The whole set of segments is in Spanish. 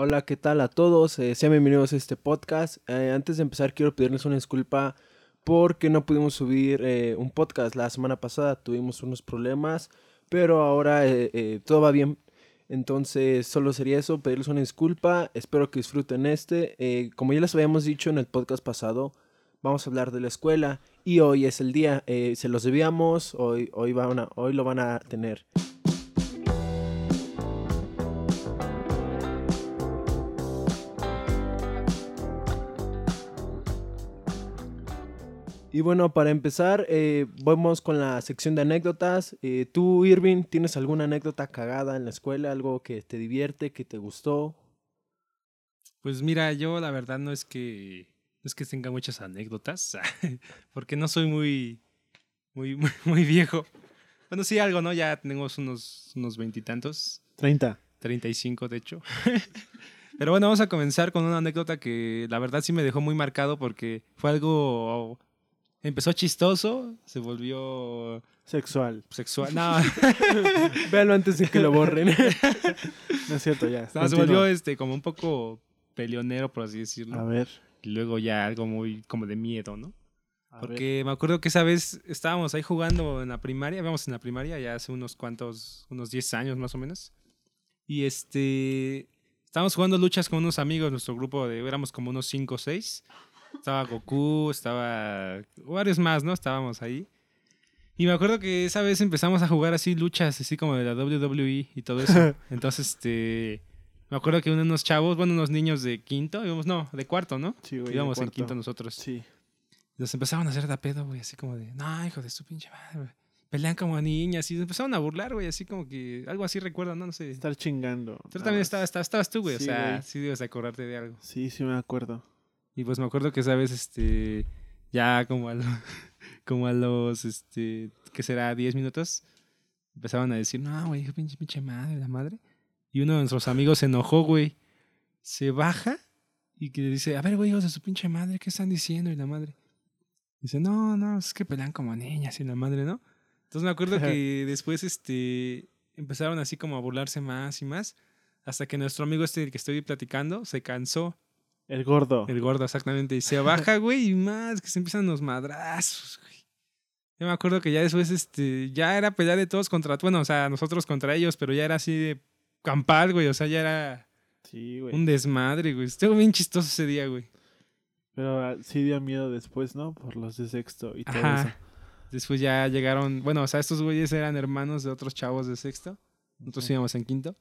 Hola, ¿qué tal a todos? Eh, sean bienvenidos a este podcast. Eh, antes de empezar, quiero pedirles una disculpa porque no pudimos subir eh, un podcast la semana pasada. Tuvimos unos problemas, pero ahora todo va bien. Entonces, solo sería eso, pedirles una disculpa. Espero que disfruten este. como ya les habíamos dicho en el podcast pasado, vamos a hablar de la escuela y hoy es el día. se los debíamos, hoy, hoy, van a, hoy lo van a tener. Y bueno, para empezar, eh, vamos con la sección de anécdotas. Eh, tú, Irving, ¿tienes alguna anécdota cagada en la escuela? ¿Algo que te divierte, que te gustó? Pues mira, yo la verdad no es que no es que tenga muchas anécdotas, porque no soy muy, muy, muy, viejo. Bueno, sí, algo, ¿no? Ya tenemos unos unos veintitantos. Treinta. Treinta y cinco, de hecho. Pero bueno, vamos a comenzar con una anécdota que la verdad sí me dejó muy marcado porque fue algo Empezó chistoso, se volvió... Sexual. Sexual, no. Véanlo antes de que lo borren. no es cierto, ya. se volvió este, como un poco peleonero, por así decirlo. A ver. Y luego ya algo muy como de miedo, ¿no? Porque me acuerdo que esa vez estábamos ahí jugando en la primaria, vamos en la primaria ya hace unos cuantos, unos 10 años más o menos. Y este, estábamos jugando luchas con unos amigos, nuestro grupo de, éramos como unos 5 o 6. Estaba Goku, estaba varios más, ¿no? Estábamos ahí. Y me acuerdo que esa vez empezamos a jugar así luchas, así como de la WWE y todo eso. Entonces, este... Me acuerdo que unos chavos, bueno, unos niños de quinto, íbamos, no, de cuarto, ¿no? Sí, güey. Íbamos en quinto nosotros. Sí. Nos empezaban a hacer de pedo, güey, así como de, no, hijo de su pinche madre, güey. Pelean como niñas y empezaron a burlar, güey, así como que algo así recuerdo, ¿no? No sé. Estar chingando. Tú también estabas, estabas, tú, güey, o sea, sí debes acordarte de algo. Sí, sí me acuerdo. Y pues me acuerdo que esa vez, este, ya como a, como a los, este, ¿qué será? 10 minutos, empezaban a decir, no, güey, pinche, pinche madre, la madre. Y uno de nuestros amigos se enojó, güey. Se baja y que le dice, a ver, güey, hijos de su pinche madre, ¿qué están diciendo? Y la madre. Dice, no, no, es que pelean como niñas y la madre, ¿no? Entonces me acuerdo que después, este, empezaron así como a burlarse más y más, hasta que nuestro amigo este que estoy platicando se cansó el gordo. El gordo, exactamente. Y se baja, güey, y más, que se empiezan los madrazos, güey. Yo me acuerdo que ya después, este, ya era pelear de todos contra, bueno, o sea, nosotros contra ellos, pero ya era así de campal, güey, o sea, ya era sí, güey. un desmadre, güey. Estuvo bien chistoso ese día, güey. Pero ah, sí dio miedo después, ¿no? Por los de sexto y todo eso. Después ya llegaron, bueno, o sea, estos güeyes eran hermanos de otros chavos de sexto. Nosotros íbamos en quinto.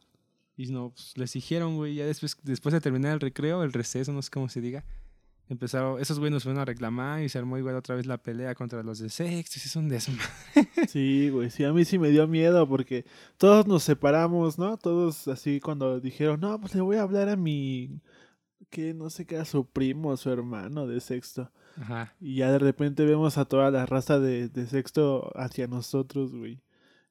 Y no, pues les dijeron, güey, ya después, después de terminar el recreo, el receso, no sé cómo se diga, empezaron, esos güeyes nos fueron a reclamar y se armó igual otra vez la pelea contra los de sexto, es un desmadre. Sí, güey, sí, a mí sí me dio miedo porque todos nos separamos, ¿no? Todos así cuando dijeron, no, pues le voy a hablar a mi, que no sé qué era su primo, su hermano de sexto. Ajá. Y ya de repente vemos a toda la raza de, de sexto hacia nosotros, güey.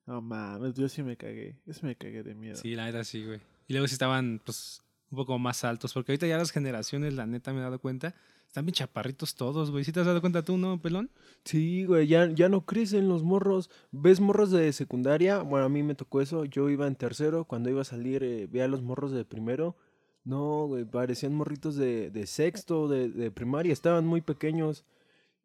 No mames, yo sí me cagué. Yo sí me cagué de miedo. Sí, la neta sí, güey. Y luego sí estaban, pues, un poco más altos. Porque ahorita ya las generaciones, la neta, me he dado cuenta, están bien chaparritos todos, güey. ¿Sí te has dado cuenta tú, no, pelón? Sí, güey, ya, ya no crecen los morros. ¿Ves morros de secundaria? Bueno, a mí me tocó eso. Yo iba en tercero. Cuando iba a salir, eh, veía los morros de primero. No, güey, parecían morritos de, de sexto, de, de primaria. Estaban muy pequeños.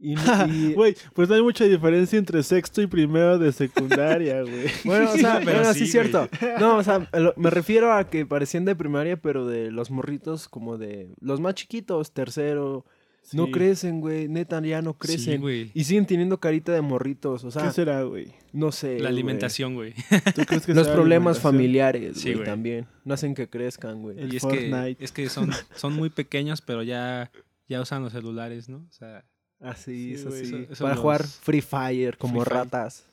Y, güey, pues no hay mucha diferencia entre sexto y primero de secundaria, güey. bueno, o sea, pero sí, es cierto. No, o sea, me refiero a que parecían de primaria, pero de los morritos como de los más chiquitos, tercero. No crecen, güey. Neta, ya no crecen. güey. Y siguen teniendo carita de morritos. O sea, ¿qué será, güey? No sé. La alimentación, güey. ¿Tú crees que Los problemas familiares, güey, también. No hacen que crezcan, güey. Y es que, es que son, son muy pequeños, pero ya, ya usan los celulares, ¿no? O sea. Así, sí, así. Para jugar Free Fire como ratas.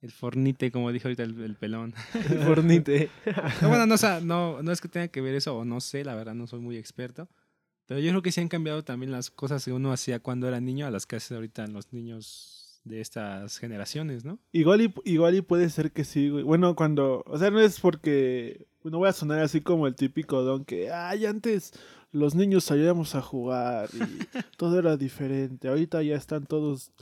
El fornite, como dijo ahorita el, pelón. El fornite. no, bueno, no, no, es que tenga que ver eso, o no sé, la verdad, no soy muy experto. Pero yo creo que sí han cambiado también las cosas que uno hacía cuando era niño a las que hacen ahorita los niños de estas generaciones, ¿no? Igual y, igual y puede ser que sí, güey. Bueno, cuando, o sea, no es porque, no voy a sonar así como el típico don que, ay, antes los niños salíamos a jugar y todo era diferente. Ahorita ya están todos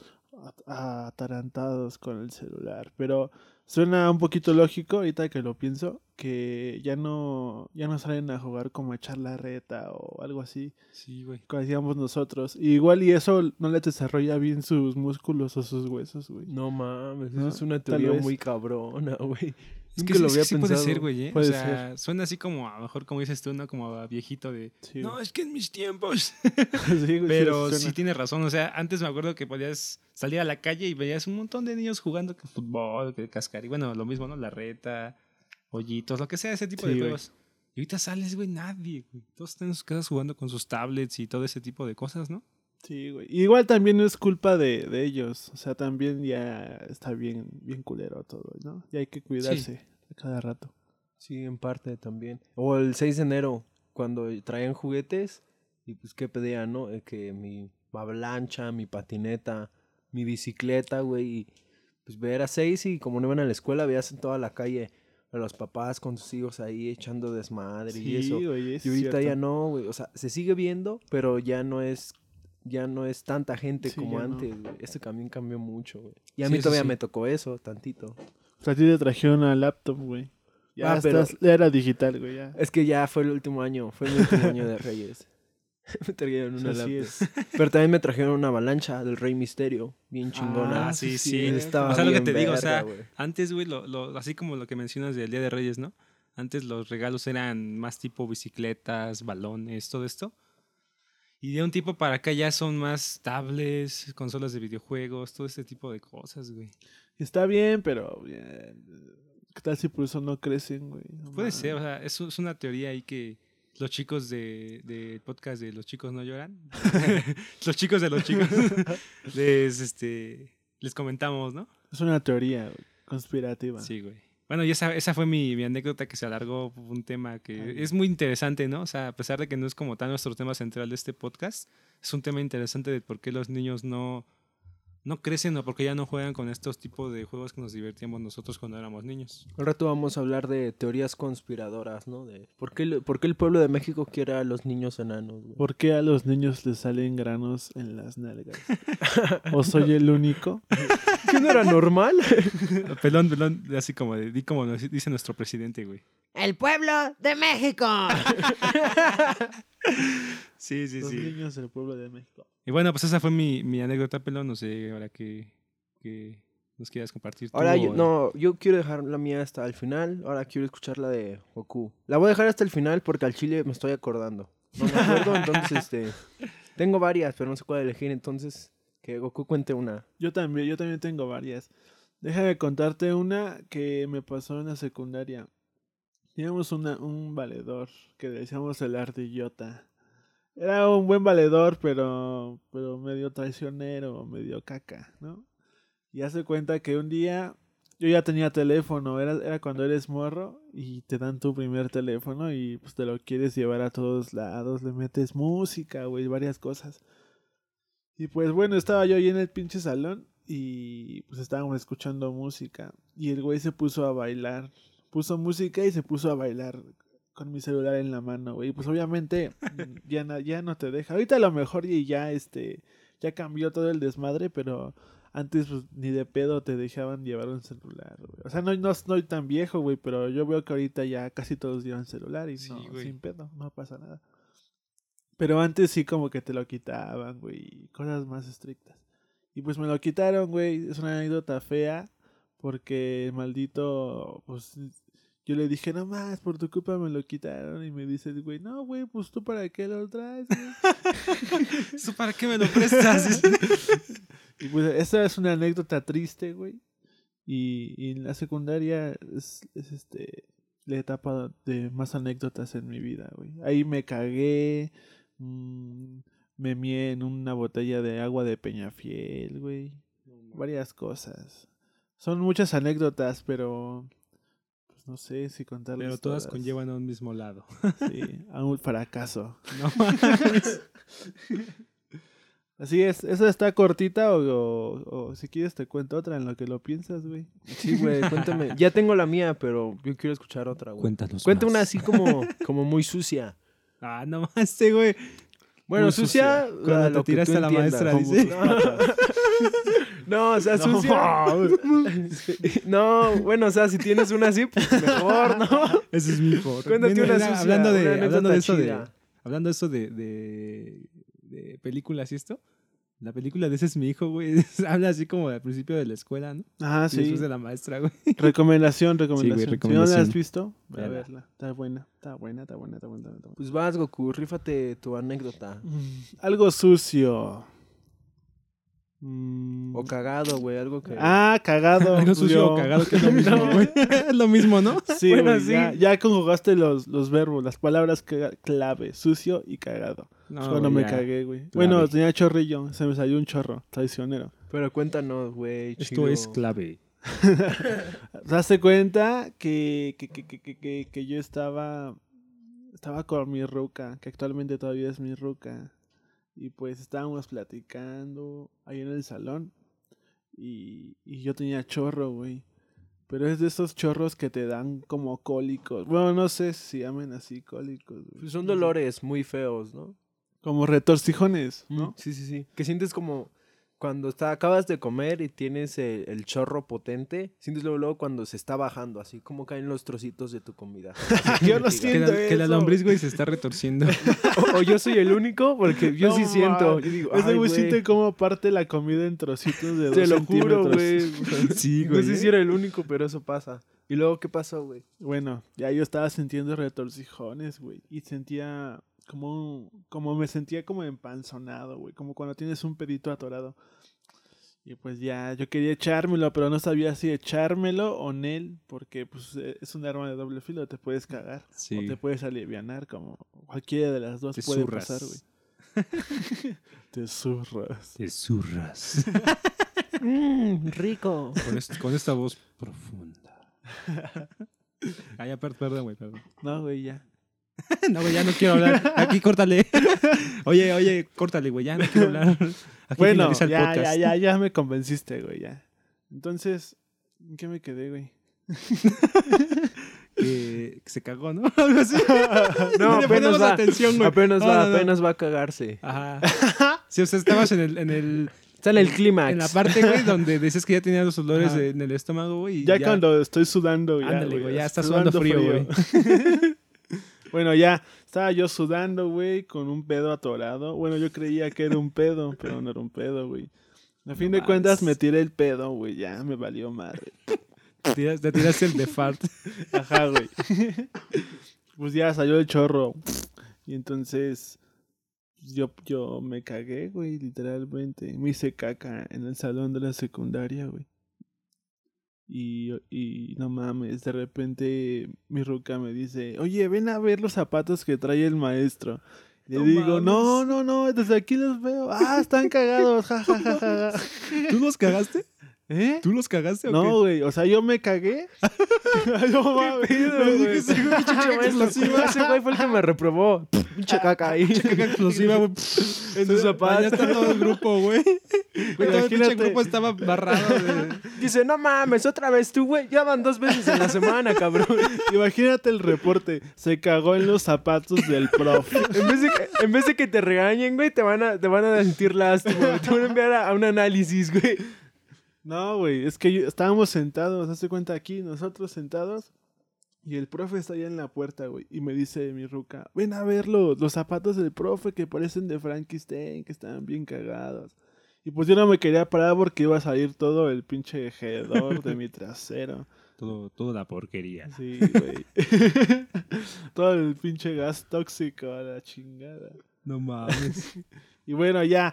atarantados con el celular. Pero suena un poquito lógico ahorita que lo pienso, que ya no, ya no salen a jugar como a echar la reta o algo así, Sí, güey. como hacíamos nosotros. Y igual y eso no le desarrolla bien sus músculos o sus huesos, güey. No mames, No, eso es una teoría muy cabrona, güey. Es que lo sí, había sí puede pensado. ser, güey, ¿eh? Puede o sea, suena así como, a lo mejor como dices tú, ¿no? Como a viejito de... Sí, No, es que en mis tiempos... Sí, güey, Pero suena. sí tienes razón, o sea, antes me acuerdo que podías salir a la calle y veías un montón de niños jugando que fútbol, que cascar, y bueno, lo mismo, ¿no? La reta, hoyitos, lo que sea, ese tipo Sí, de güey. juegos. Y ahorita sales, güey, nadie, güey. Todos están en sus casas jugando con sus tablets y todo ese tipo de cosas, ¿no? Sí, güey. Igual también no es culpa de, de ellos. O sea, también ya está bien, bien culero todo, ¿no? Y hay que cuidarse a cada rato. Sí, en parte también. O el 6 de enero, cuando traían juguetes, y pues qué pedían, ¿no? Eh, que mi avalancha, mi patineta, mi bicicleta, güey. Y pues ver a seis y como no iban a la escuela, veías en toda la calle a los papás con sus hijos ahí echando desmadre y eso. güey, es Y ahorita cierto. ya no, güey. O sea, se sigue viendo, pero ya no es ya no es tanta gente Sí, como no. antes, güey. Este también cambió mucho, güey. Y a Sí, mí todavía me tocó eso, tantito. O sea, a ti te trajeron una laptop, güey. Ya Ah, pero- estás, ya era digital, güey, ya. Es que ya fue el último año, fue el último año de Reyes. me trajeron una laptop. Pero también me trajeron una avalancha del Rey Misterio, bien chingona. Ah, sí, sí. Estaba O sea, lo que te digo, o sea, güey. Antes, güey, lo, lo- así como lo que mencionas del Día de Reyes, ¿no? Antes los regalos eran más tipo bicicletas, balones, todo esto. Y de un tipo para acá ya son más tablets, consolas de videojuegos, todo este tipo de cosas, güey. Está bien, pero ¿qué tal si por eso no crecen, güey? No Puede ser, o sea, es, es una teoría ahí que los chicos de, del podcast de Los chicos no lloran, los chicos de los chicos, les, este, les comentamos, ¿no? Es una teoría conspirativa. Sí, güey. Bueno, y esa, esa fue mi, mi anécdota que se alargó, un tema que es muy interesante, ¿no? O sea, a pesar de que no es como tal nuestro tema central de este podcast, es un tema interesante de por qué los niños no, no crecen o por qué ya no juegan con estos tipos de juegos que nos divertíamos nosotros cuando éramos niños. Al rato vamos a hablar de teorías conspiradoras, ¿no? De por qué, el- por qué el pueblo de México quiere a los niños enanos, güey. ¿Por qué a los niños les salen granos en las nalgas? ¿O soy el único? ¿Qué no era normal? pelón, pelón, así como de- di como nos dice nuestro presidente, güey. El pueblo de México. Sí, sí, Los sí. niños del pueblo de México. Y bueno, pues esa fue mi, mi anécdota, pelón. No sé, ahora que, que nos quieras compartir. tú Ahora, yo, o- no, yo quiero dejar la mía hasta el final. Ahora quiero escuchar la de Goku. La voy a dejar hasta el final porque al chile me estoy acordando. No me acuerdo, entonces, este... Tengo varias, pero no sé cuál elegir, entonces... Que Goku cuente una. Yo también, yo también tengo varias. Déjame contarte una que me pasó en la secundaria. Teníamos una, un valedor que le decíamos el ardillota. Era un buen valedor, pero, pero medio traicionero, medio caca, ¿no? Y hace cuenta que un día yo ya tenía teléfono, era, era cuando eres morro y te dan tu primer teléfono y pues te lo quieres llevar a todos lados, le metes música, güey, varias cosas. Y pues bueno, estaba yo ahí en el pinche salón y pues estábamos escuchando música y el güey se puso a bailar, puso música y se puso a bailar con mi celular en la mano, güey. Pues obviamente mm, ya, na- ya no te deja. Ahorita a lo mejor y ya este ya cambió todo el desmadre, pero antes pues ni de pedo te dejaban llevar un celular, güey. O sea, no, no estoy tan viejo, güey, pero yo veo que ahorita ya casi todos llevan celular y Sí, no, güey. sin pedo, no pasa nada. Pero antes sí como que te lo quitaban, güey, cosas más estrictas. Y pues me lo quitaron, güey. Es una anécdota fea porque el maldito, pues yo le dije, no más, por tu culpa me lo quitaron. Y me dice el güey, no, güey, pues tú para qué lo traes, güey. ¿Eso para qué me lo prestas? y pues esa es una anécdota triste, güey. Y, y en la secundaria es, es este la etapa de más anécdotas en mi vida, güey. Ahí me cagué, mm, me mié en una botella de agua de Peñafiel, güey. Varias cosas. Son muchas anécdotas, pero no sé si contarlas. Pero todas conllevan a un mismo lado. Sí, a un fracaso. No. Así es, ¿esa está cortita o, o- o si quieres te cuento otra en lo que lo piensas, güey? Sí, güey, cuéntame. Ya tengo la mía, pero yo quiero escuchar otra, güey. Cuéntanos. Cuenta más. una así como, como muy sucia. Ah, no más, este güey. Bueno, Muy sucia, sucia. Cuando te lo que tiraste tú a la entiendas. maestra, dice. No, o sea, No, sucia. No, bueno, o sea, si tienes una así, pues mejor, ¿no? Ese es mi foto. Cuéntate Mira, una mira, sucia, hablando de, una hablando de eso de, hablando de eso de, de, de películas y esto. La película de ese es mi hijo, güey. Habla así como al principio de la escuela, ¿no? Ah, Y sí. después de la maestra, güey. Recomendación, recomendación. Si no la recomendación. has visto, ve a verla. Está buena, está buena, está buena, está buena. Está buena. Pues vas, Goku, rífate tu anécdota. Mm, Algo sucio. Mm. O cagado, güey, algo que... Ah, cagado. Algo sucio Yo- o cagado, que es lo mismo, güey. es lo mismo, ¿no? Sí, Bueno, sí. Ya, ya conjugaste los, los verbos, las palabras que- clave, sucio y cagado. No, Es cuando güey, me cagué, güey. Bueno, tenía chorrillo, se me salió un chorro, traicionero. Pero cuéntanos, güey, Esto es clave. ¿Te das cuenta que, que, que, que, que, que- que yo estaba, estaba con mi ruca, que actualmente todavía es mi ruca? Y pues estábamos platicando ahí en el salón y, y yo tenía chorro, güey. Pero es de esos chorros que te dan como cólicos. Bueno, no sé si llamen así cólicos. güey. Pues son dolores muy feos, ¿no? Como retorcijones, ¿no? Sí, sí, sí. Que sientes como cuando está, acabas de comer y tienes el, el chorro potente, sientes luego, luego cuando se está bajando, así como caen los trocitos de tu comida. Yo no Que siento la, que la lombriz, güey, se está retorciendo. O, o yo soy el único, porque yo No sí siento. Yo digo, Ese "Ay, güey siente cómo parte la comida en trocitos de dos Te lo juro, güey. Sí, No güey. sé si era el único, pero eso pasa. ¿Y luego qué pasó, güey? Bueno, ya yo estaba sintiendo retorcijones, güey. Y sentía como, como me sentía como empanzonado, güey. Como cuando tienes un pedito atorado. Y pues ya, yo quería echármelo, pero no sabía si echármelo o Nel, porque pues eh, es un arma de doble filo, te puedes cagar. O Sí. te puedes alivianar, como cualquiera de las dos Te puede zurras. pasar, güey. te zurras. Te zurras. Mmm, rico. con, con esta voz profunda. Ah, ya, per- perdón, güey, perdón. No, güey, ya. No, güey, ya no quiero hablar. Aquí, córtale. Oye, oye, córtale, güey, ya no quiero hablar. Aquí Bueno, ya, ya, ya, ya me convenciste, güey, ya. Entonces, ¿en qué me quedé, güey? Que, se cagó, ¿no? Algo así. No, Le apenas va. atención, güey. Apenas va, no, no. apenas va a cagarse. Ajá. Sí, o sea, estabas en el, en el, Está en el clímax. en la parte, güey, donde decías que ya tenías los olores de- en el estómago, güey. Ya, cuando estoy sudando, ya, Ándale, güey, ya está sudando frío, güey. Bueno, ya estaba yo sudando, güey, con un pedo atorado. Bueno, yo creía que era un pedo, pero no era un pedo, güey. A fin de cuentas me tiré el pedo, güey, ya me valió madre. Te tiras- te tiraste el de fart. Ajá, güey. pues ya salió el chorro. Y entonces pues, yo, yo me cagué, güey, literalmente. Me hice caca en el salón de la secundaria, güey. Y, y no mames, de repente mi ruca me dice, oye, ven a ver los zapatos que trae el maestro. Le No digo, mames. no, no, no, desde aquí los veo. Ah, están cagados, ja, ja, ja, ja, ja". ¿Tú los cagaste? ¿Eh? ¿Tú los cagaste o No, güey, o sea, yo me cagué. no mames. güey? dije, "Sí, güey, Pinche Ese güey fue el que me reprobó. Pinche caca ahí. qué? Caca explosiva, güey. En sus Ya zapatos. está todo el grupo, güey. Todo el pinche grupo estaba barrado de... Dice, no mames, otra vez tú, güey. Ya van dos veces en la semana, cabrón. Imagínate el reporte. Se cagó en los zapatos del prof. En vez de que, en vez de que te regañen, güey, te van a, te van a sentir lástima. Te van a enviar a, a un análisis, güey. No, güey, es que yo- estábamos sentados, hazte cuenta aquí, nosotros sentados. Y el profe está allá en la puerta, güey. Y me dice mi ruca, ven a ver los, los zapatos del profe que parecen de Frankenstein, que están bien cagados. Y pues yo no me quería parar porque iba a salir todo el pinche hedor de mi trasero. Todo, toda la porquería. Sí, güey. todo el pinche gas tóxico a la chingada. No mames. Y bueno, ya,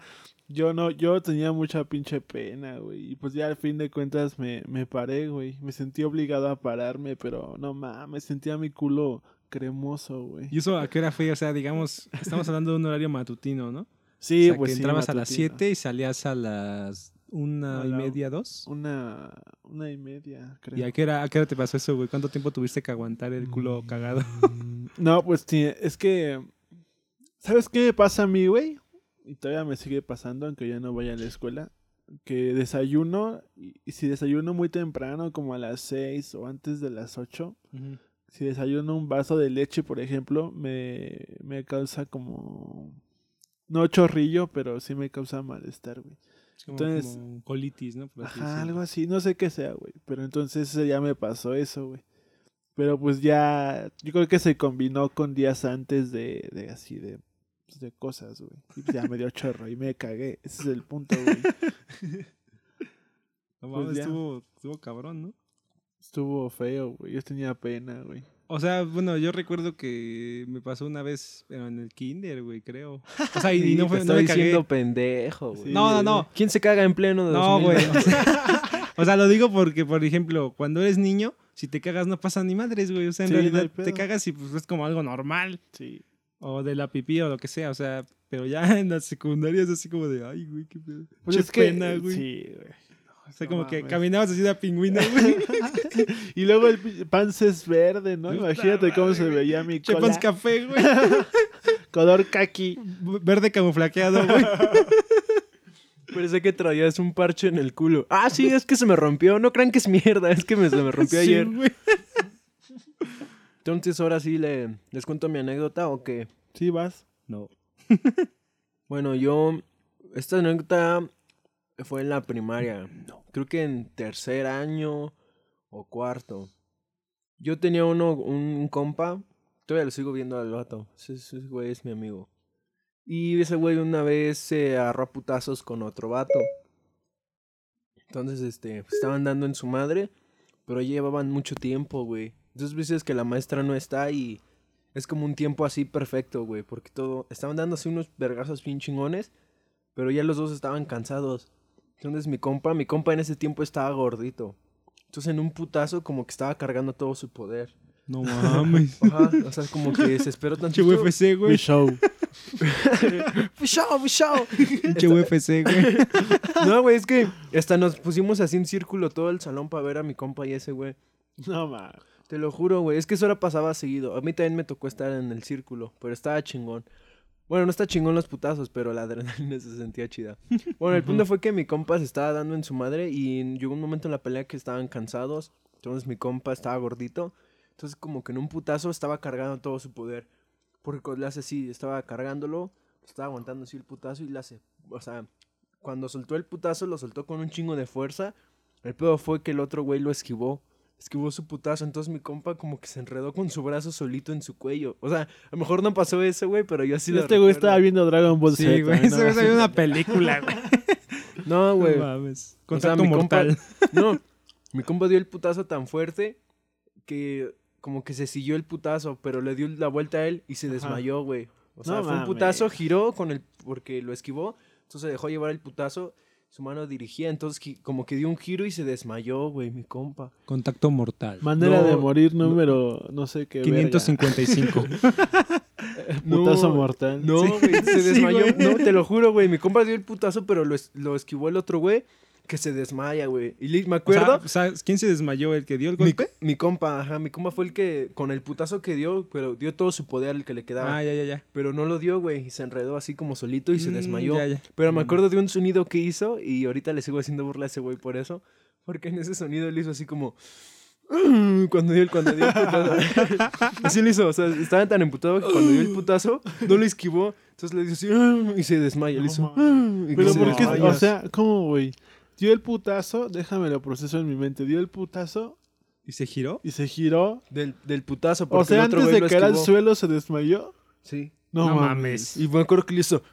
yo no, yo tenía mucha pinche pena, güey. Y pues ya al fin de cuentas me, me paré, güey. Me sentí obligado a pararme, pero no mames, sentía mi culo cremoso, güey. ¿Y eso a qué hora fue? O sea, digamos, estamos hablando de un horario matutino, ¿no? Sí, o sea, pues que sí, entrabas a las matutino. 7 y salías a las una A y la- media, dos. Una, una y media, creo. ¿Y a qué, hora, a qué hora te pasó eso, güey? ¿Cuánto tiempo tuviste que aguantar el culo cagado? Mm, No, pues es que. ¿Sabes qué me pasa a mí, güey? Y todavía me sigue pasando, aunque ya no vaya a la escuela. Que desayuno, y, y si desayuno muy temprano, como a las 6 o antes de las 8, si desayuno un vaso de leche, por ejemplo, me, me causa como. No chorrillo, pero sí me causa malestar, güey. Como, Entonces- como colitis, ¿no? Por Ajá, algo así, no sé qué sea, güey. Pero entonces ya me pasó eso, güey. Pero pues ya, yo creo que se combinó con días antes de, de así, de, de cosas, güey. Y pues ya me dio chorro y me cagué. Ese es el punto, güey. No Pues mames, estuvo, estuvo cabrón, ¿no? Estuvo feo, güey. Yo tenía pena, güey. O sea, bueno, yo recuerdo que me pasó una vez, pero en el kinder, güey, creo. O sea, y, Sí, no, te fue, no estoy me cagué. diciendo pendejo, güey. Sí, No, no, no. ¿Quién se caga en pleno de No, güey. 2020? O sea, o sea, lo digo porque, por ejemplo, cuando eres niño, si te cagas no pasa ni madres, güey. O sea, en Sí, realidad te cagas y pues es como algo normal. Sí. O de la pipí o lo que sea. O sea, pero ya en la secundaria es así como de, ay, güey, qué pedo. Pues es que, pena, güey. sí, güey. O sea, no como que caminabas así de pingüino, güey. Y luego el pants es verde, ¿no? Imagínate cómo se veía mi cola. pants café, güey. Color kaki. Verde camuflaqueado, güey. Parece que traías un parche en el culo. Ah, sí, es que se me rompió. No crean que es mierda, es que me, se me rompió Sí, ayer. güey. Entonces, ahora sí le, les cuento mi anécdota o qué. Sí, vas. No. Bueno, yo. Esta anécdota fue en la primaria. Creo que en tercer año o cuarto. Yo tenía uno, un, un compa. Todavía lo sigo viendo al vato. Ese, ese güey es mi amigo. Y ese güey una vez se agarró a putazos con otro vato. Entonces, este, pues, estaban dando en su madre. Pero ya llevaban mucho tiempo, güey. Entonces veces que la maestra no está y es como un tiempo así perfecto, güey. Porque todo. Estaban dando así unos vergazos bien chingones. Pero ya los dos estaban cansados. Entonces mi compa, mi compa en ese tiempo estaba gordito. Entonces en un putazo como que estaba cargando todo su poder. No mames. Ajá, o sea, como que se esperó tanto. Pinche UFC, Mi güey. show. ¡Pichao, pichao! Pinche UFC, güey. No, güey, es que hasta nos pusimos así en círculo todo el salón para ver a mi compa y ese güey. No, mames. Te lo juro, güey. Es que eso ahora pasaba seguido. A mí también me tocó estar en el círculo, pero estaba chingón. Bueno, no está chingón los putazos, pero la adrenalina se sentía chida. Bueno, el punto fue que mi compa se estaba dando en su madre y llegó un momento en la pelea que estaban cansados. Entonces mi compa estaba gordito. Entonces como que en un putazo estaba cargando todo su poder. Porque le hace así, estaba cargándolo, estaba aguantando así el putazo y le hace... O sea, cuando soltó el putazo, lo soltó con un chingo de fuerza. El pedo fue que el otro güey lo esquivó. Esquivó su putazo, entonces mi compa como que se enredó con su brazo solito en su cuello. O sea, a lo mejor no pasó eso, güey, pero yo así lo este güey estaba viendo Dragon Ball Z. Sí, güey. güey sabía una película, güey. No, güey. No mames. O sea, mi compa- mortal. No, mi compa dio el putazo tan fuerte que como que se siguió el putazo, pero le dio la vuelta a él y se Ajá. desmayó, güey. O sea, No fue un putazo, giró con el porque lo esquivó, entonces dejó llevar el putazo, su mano dirigía, entonces como que dio un giro y se desmayó, güey, mi compa. Contacto mortal. Manera No, de morir número, no sé qué. verga. 555. Putazo No, mortal. No, Sí. güey, se desmayó. no, te lo juro, güey. Mi compa dio el putazo, pero lo, es- lo esquivó el otro güey que se desmaya, güey. Y me O sea, acuerdo. o sea, ¿quién se desmayó? ¿El que dio el mi, golpe? mi compa, ajá, mi compa fue el que, con el putazo que dio, pero dio todo su poder al que le quedaba. Ah, ya, ya, ya. Pero no lo dio, güey, y se enredó así como solito y se Mm, desmayó. ya, ya. Pero me Mm. acuerdo de un sonido que hizo y ahorita le sigo haciendo burla a ese güey por eso. Porque en ese sonido él hizo así como... Cuando dio el, cuando dio el putazo. así lo hizo, o sea, estaba tan emputado que cuando dio el putazo no lo esquivó. Entonces le hizo así y se desmaya. le hizo... y Pero se ¿por qué? desmaya. O sea, ¿cómo, güey? Dio el putazo, déjame lo proceso en mi mente. Dio el putazo ¿Y se giró? y se giró. Del, del putazo. O porque sea, el otro antes güey de caer al suelo se desmayó. Sí. No, No mames. mames. Y me acuerdo que le hizo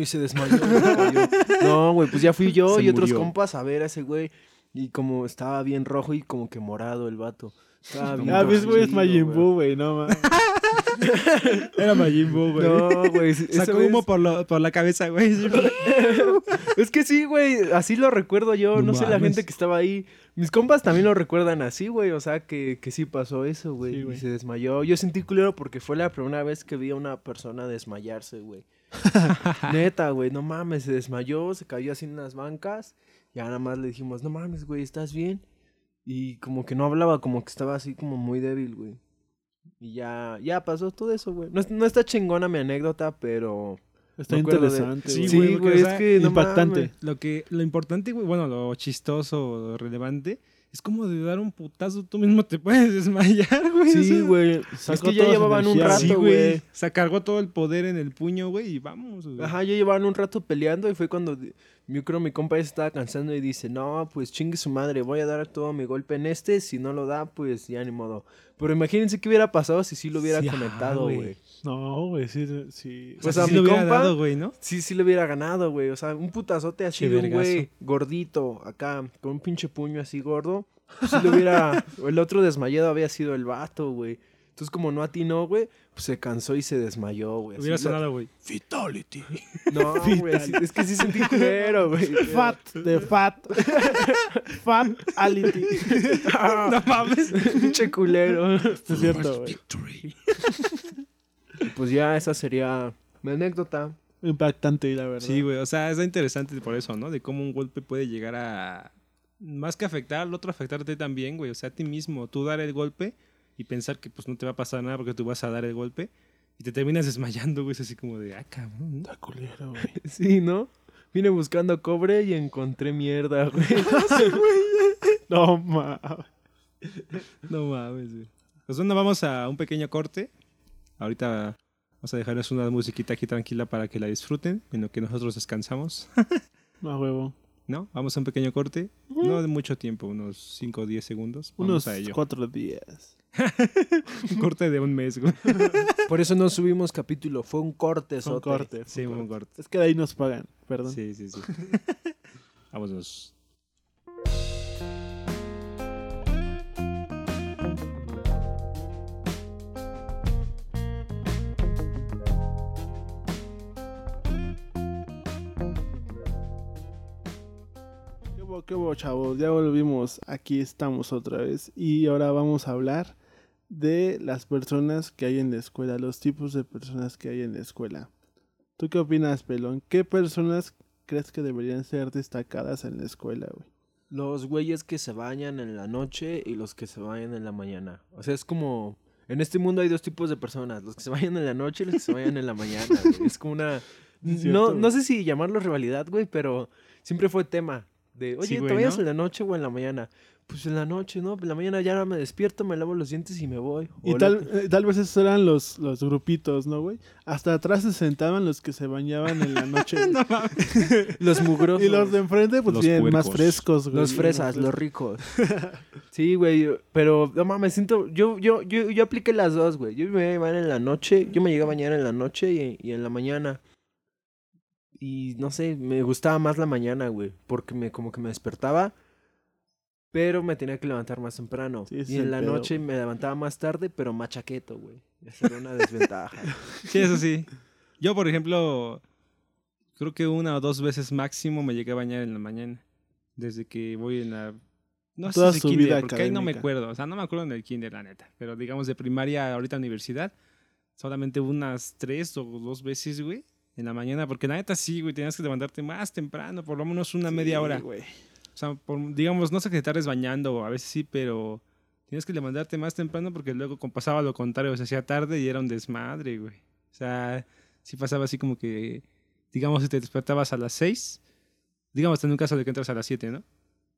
y se desmayó. se desmayó. No, güey, pues ya fui yo Se y otros compas a ver a ese güey. Y como estaba bien rojo y como que morado el vato. Estaba bien Ah, ves, güey, es Majin güey, no mames. Era Majin Buu, güey. No, güey. Sacó humo es- por, lo- por la cabeza, güey. Es que sí, güey. Así lo recuerdo yo. No No, sé la gente que estaba ahí. Mis compas también lo recuerdan así, güey. O sea, que, que sí pasó eso, güey. Sí, y se desmayó. Yo sentí culero porque fue la primera vez que vi a una persona desmayarse, güey. Neta, güey. No mames. Se desmayó, se cayó así en las bancas. Ya nada más le dijimos, no mames, güey, ¿estás bien? Y como que no hablaba, como que estaba así como muy débil, güey. Y ya, ya pasó todo eso, güey. No, no está chingona mi anécdota, pero... Está de- interesante, Sí, güey. Sí, es que impactante. Lo que, lo importante, güey, bueno, lo chistoso, lo relevante, es como de dar un putazo, tú mismo te puedes desmayar, güey. o Sí, sea, güey. Es que ya llevaban un rato, Sí, güey. Se cargó todo el poder en el puño, güey, y vamos, güey. Ajá, ya llevaban un rato peleando y fue cuando yo creo mi compa estaba cansando y dice, no, pues chingue su madre, voy a dar todo mi golpe en este, si no lo da, pues ya ni modo. Pero imagínense qué hubiera pasado si sí lo hubiera Sí, conectado, güey. No, güey, sí, sí. O sea, pues si a sí mi lo hubiera compa- dado, güey, ¿no? Sí, sí le hubiera ganado, güey. O sea, un putazote así de un güey gordito acá, con un pinche puño así gordo. Pues sí le hubiera... el otro desmayado había sido el vato, güey. Entonces como no atinó, güey, pues se cansó y se desmayó, güey. Hubiera sonado, güey. Fatality. No, güey, es que sí sentí culero, güey. Fat, de fat. fat ality. No mames. Pinche culero. Es cierto, güey. Y Pues ya esa sería mi anécdota. Impactante, la verdad. Sí, güey, o sea, es interesante por eso, ¿no? De cómo un golpe puede llegar a... Más que afectar al otro, afectarte también, güey. O sea, a ti mismo. Tú dar el golpe y pensar que pues no te va a pasar nada porque tú vas a dar el golpe y te terminas desmayando, güey. Es así como de, ah, cabrón. Está culero, güey. Sí, ¿no? Vine buscando cobre y encontré mierda, güey. No, mames. No mames, güey. Pues bueno, vamos a un pequeño corte. Ahorita vamos a dejarles una musiquita aquí tranquila para que la disfruten en lo que nosotros descansamos. No, huevo. ¿No? Vamos a un pequeño corte. No de mucho tiempo, unos 5 o 10 segundos. Vamos Unos a ello. cuatro días. Un corte de un mes, güey. Por eso no subimos capítulo, fue un corte, Son sote. corte. Sí, un corte. Es que de ahí nos pagan, perdón. Sí, sí, sí. Vámonos. Hubo, qué hubo, chavos? Ya volvimos. Aquí estamos otra vez. Y ahora vamos a hablar de las personas que hay en la escuela, los tipos de personas que hay en la escuela. ¿Tú qué opinas, Pelón? ¿Qué personas crees que deberían ser destacadas en la escuela, güey? Los güeyes que se bañan en la noche y los que se bañan en la mañana. O sea, es como... En este mundo hay dos tipos de personas, los que se bañan en la noche y los que se bañan en la mañana. güey. Es como una... No, no sé si llamarlo rivalidad, güey, pero siempre fue tema. De, oye, Sí, ¿te güey, bañas ¿no? en la noche o en la mañana? Pues en la noche, ¿no? En la mañana ya me despierto, me lavo los dientes y me voy. Y tal, eh, tal vez esos eran los, los grupitos, ¿no, güey? Hasta atrás se sentaban los que se bañaban en la noche. güey. Los mugrosos. y los de enfrente, pues Los vienen más frescos, güey. Los fresas, los ricos. Sí, güey, pero no mames, siento, yo, yo, yo, yo apliqué las dos, güey. Yo me iba a bañar en la noche, yo me llegué a bañar en la noche y, y en la mañana. Y no sé, me gustaba más la mañana, güey, porque me como que me despertaba, pero me tenía que levantar más temprano. Sí, y en la pedo. noche me levantaba más tarde, pero más chaqueto, güey. Esa era una desventaja. Sí, eso sí. Yo, por ejemplo, creo que una o dos veces máximo me llegué a bañar en la mañana. Desde que voy en la... No sé Toda si su kinder, vida porque ahí no me acuerdo. O sea, no me acuerdo en el kinder, la neta. Pero digamos de primaria ahorita universidad, solamente unas tres o dos veces, güey. En la mañana, porque la neta sí, güey, tenías que levantarte más temprano, por lo menos una media hora. güey. O sea, por- digamos, no sé que te tardes bañando, a veces sí, pero tienes que levantarte más temprano porque luego pasaba lo contrario, se hacía tarde y era un desmadre, güey. O sea, sí pasaba así como que, digamos, si te despertabas a las 6, digamos, en un caso de que entras a las 7, ¿no?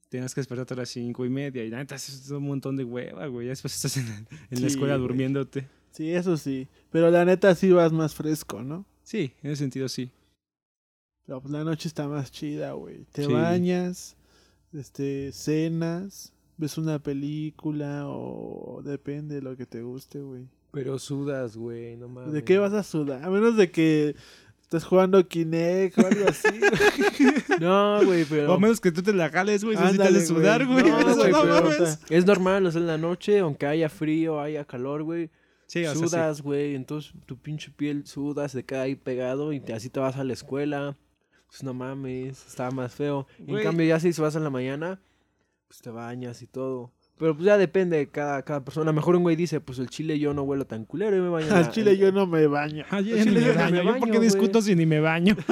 Tenías que despertarte a las cinco y media y la neta es un montón de hueva, güey. Ya después estás en, en Sí, la escuela güey. durmiéndote. Sí, eso sí. Pero la neta sí vas más fresco, ¿no? Sí, en ese sentido sí. Pero pues la noche está más chida, güey. Te Sí. bañas, este, cenas, ves una película o depende de lo que te guste, güey. Pero sudas, güey, no mames. ¿De qué vas a sudar? A menos de que estés jugando Kinect o algo así. güey. No, güey, pero... O a menos que tú te la jales, güey, si Ándale, de sudar, güey. No, Eso güey, no pero- mames. Es normal, o sea, en la noche, aunque haya frío, haya calor, güey, Sí, o sudas, güey, entonces tu pinche piel suda, se queda ahí pegado y te- así te vas a la escuela. Pues no mames, está más feo. En cambio, ya si vas en la mañana, pues te bañas y todo. Pero pues ya depende de cada, cada persona. A lo mejor un güey dice, pues el chile yo no huelo tan culero y me baño. Al chile yo no me baño. Yo ya sí, ni yo me ni me baño. ¿Yo por qué discuto si ni me baño?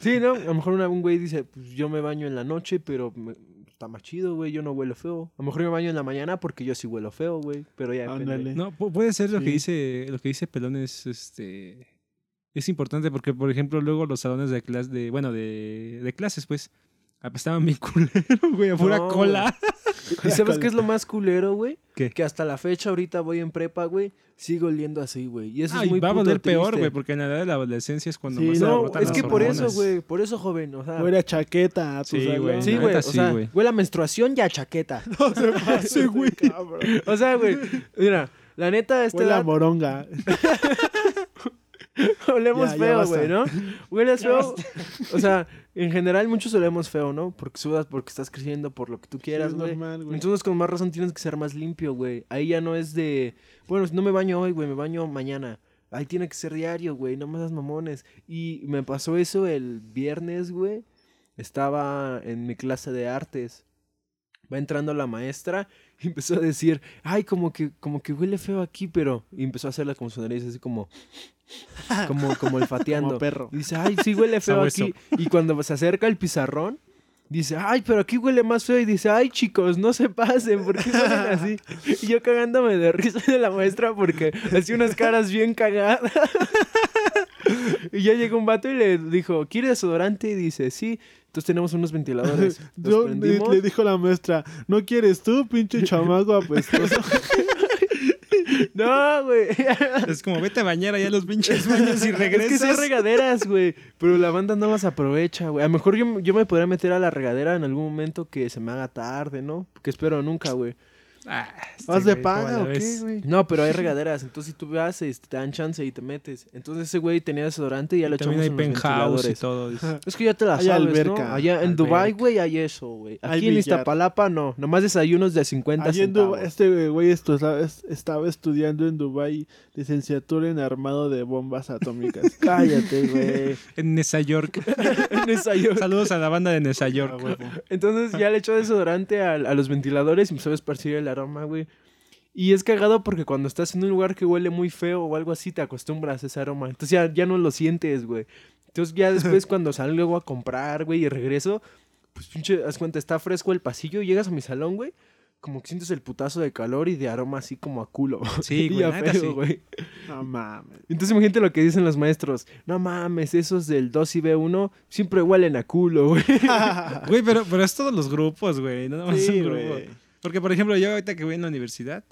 Sí, ¿no? A lo mejor una- un güey dice, pues yo me baño en la noche, pero me- está más chido, güey, yo no huelo feo. A lo mejor yo me baño en la mañana porque yo sí huelo feo, güey. Pero ya depende. Ándale. No, pu- puede ser lo que dice, lo que dice Pelón es este es importante porque, por ejemplo, luego los salones de clase, de, bueno, de, de clases, pues, Apestaban bien culero, güey, a pura No, cola. ¿Y sabes qué es lo más culero, güey? ¿Qué? Que hasta la fecha, ahorita voy en prepa, güey, sigo oliendo así, güey. Y eso Ay, es muy va a puto valer peor, triste. güey, porque en la edad de la adolescencia es cuando Sí, más se no, es las que por eso, hormonas. güey, por eso, joven, o sea... Huele a chaqueta a tu Sí, salón. güey, Sí, la güey, o neta sí, sea, güey. huele a menstruación y a chaqueta. No se pase, güey. O sea, güey, mira, la neta, este Huele a moronga. olemos Ya, feo, güey, ¿no? Hueles feo. O sea, en general muchos olemos feo, ¿no? Porque sudas, porque estás creciendo, por lo que tú quieras, güey. normal, güey. Entonces, con más razón tienes que ser más limpio, güey. Ahí ya no es de, bueno, no me baño hoy, güey, me baño mañana. Ahí tiene que ser diario, güey, no me das mamones. Y me pasó eso el viernes, güey. Estaba en mi clase de artes. Va entrando la maestra y empezó a decir, ay, como que, como que huele feo aquí, pero... Y empezó a hacerla como su nariz, así como... Como, como olfateando. Como perro. Y dice, ay, sí huele feo Sabueso. aquí. Y cuando se acerca el pizarrón, dice, ay, pero aquí huele más feo. Y dice, ay, chicos, no se pasen, ¿por qué huelen así? Y yo cagándome de risa de la maestra porque hacía unas caras bien cagadas. y ya llegó un vato y le dijo, ¿quiere desodorante? Y dice, sí. Entonces tenemos unos ventiladores. Yo, le, prendimos. le dijo la maestra, ¿no quieres tú, pinche chamaco apestoso? No, güey. Es como, vete a bañar allá los pinches baños y Es regresas. que sí hay regaderas, güey. Pero la banda no las aprovecha, güey. A lo mejor yo, yo me podría meter a la regadera en algún momento que se me haga tarde, ¿no? Que espero nunca, güey. Ah, este ¿Vas de güey, ¿cómo paga o qué, güey? No, pero hay regaderas. Entonces, si tú vas, este, te dan chance y te metes. Entonces, ese güey tenía desodorante y ya lo También echamos hay en los penthouse y ventiladores. todo. Es que ya te la Hay sabes, alberca, ¿no? Allá en alberca. Dubai, güey, hay eso, güey. Hay Aquí en billar. Iztapalapa, no. Nomás desayunos de 50 Allí en centavos. Dubái, este güey estu- estaba, estudiando en Dubai licenciatura en armado de bombas atómicas. Cállate, güey. En Nueva York. en ensayo. Saludos a la banda de Nueva York. Entonces ya le echó desodorante a, a los ventiladores y empezó a esparcir el aroma, güey. Y es cagado porque cuando estás en un lugar que huele muy feo o algo así, te acostumbras a ese aroma. Entonces ya, ya no lo sientes, güey. Entonces ya después cuando salgo a comprar, güey, y regreso, pues pinche, haz cuenta, está fresco el pasillo, llegas a mi salón, güey. Como que sientes el putazo de calor y de aroma así como a culo. Sí, güey, neta feo, sí. güey. No mames. Entonces imagínate lo que dicen los maestros. No mames, esos del 2 y B1 siempre huelen a culo, güey. Güey, pero, pero es todos los grupos, güey. No nada más Sí, un grupo. güey. Porque, por ejemplo, yo ahorita que voy en la universidad,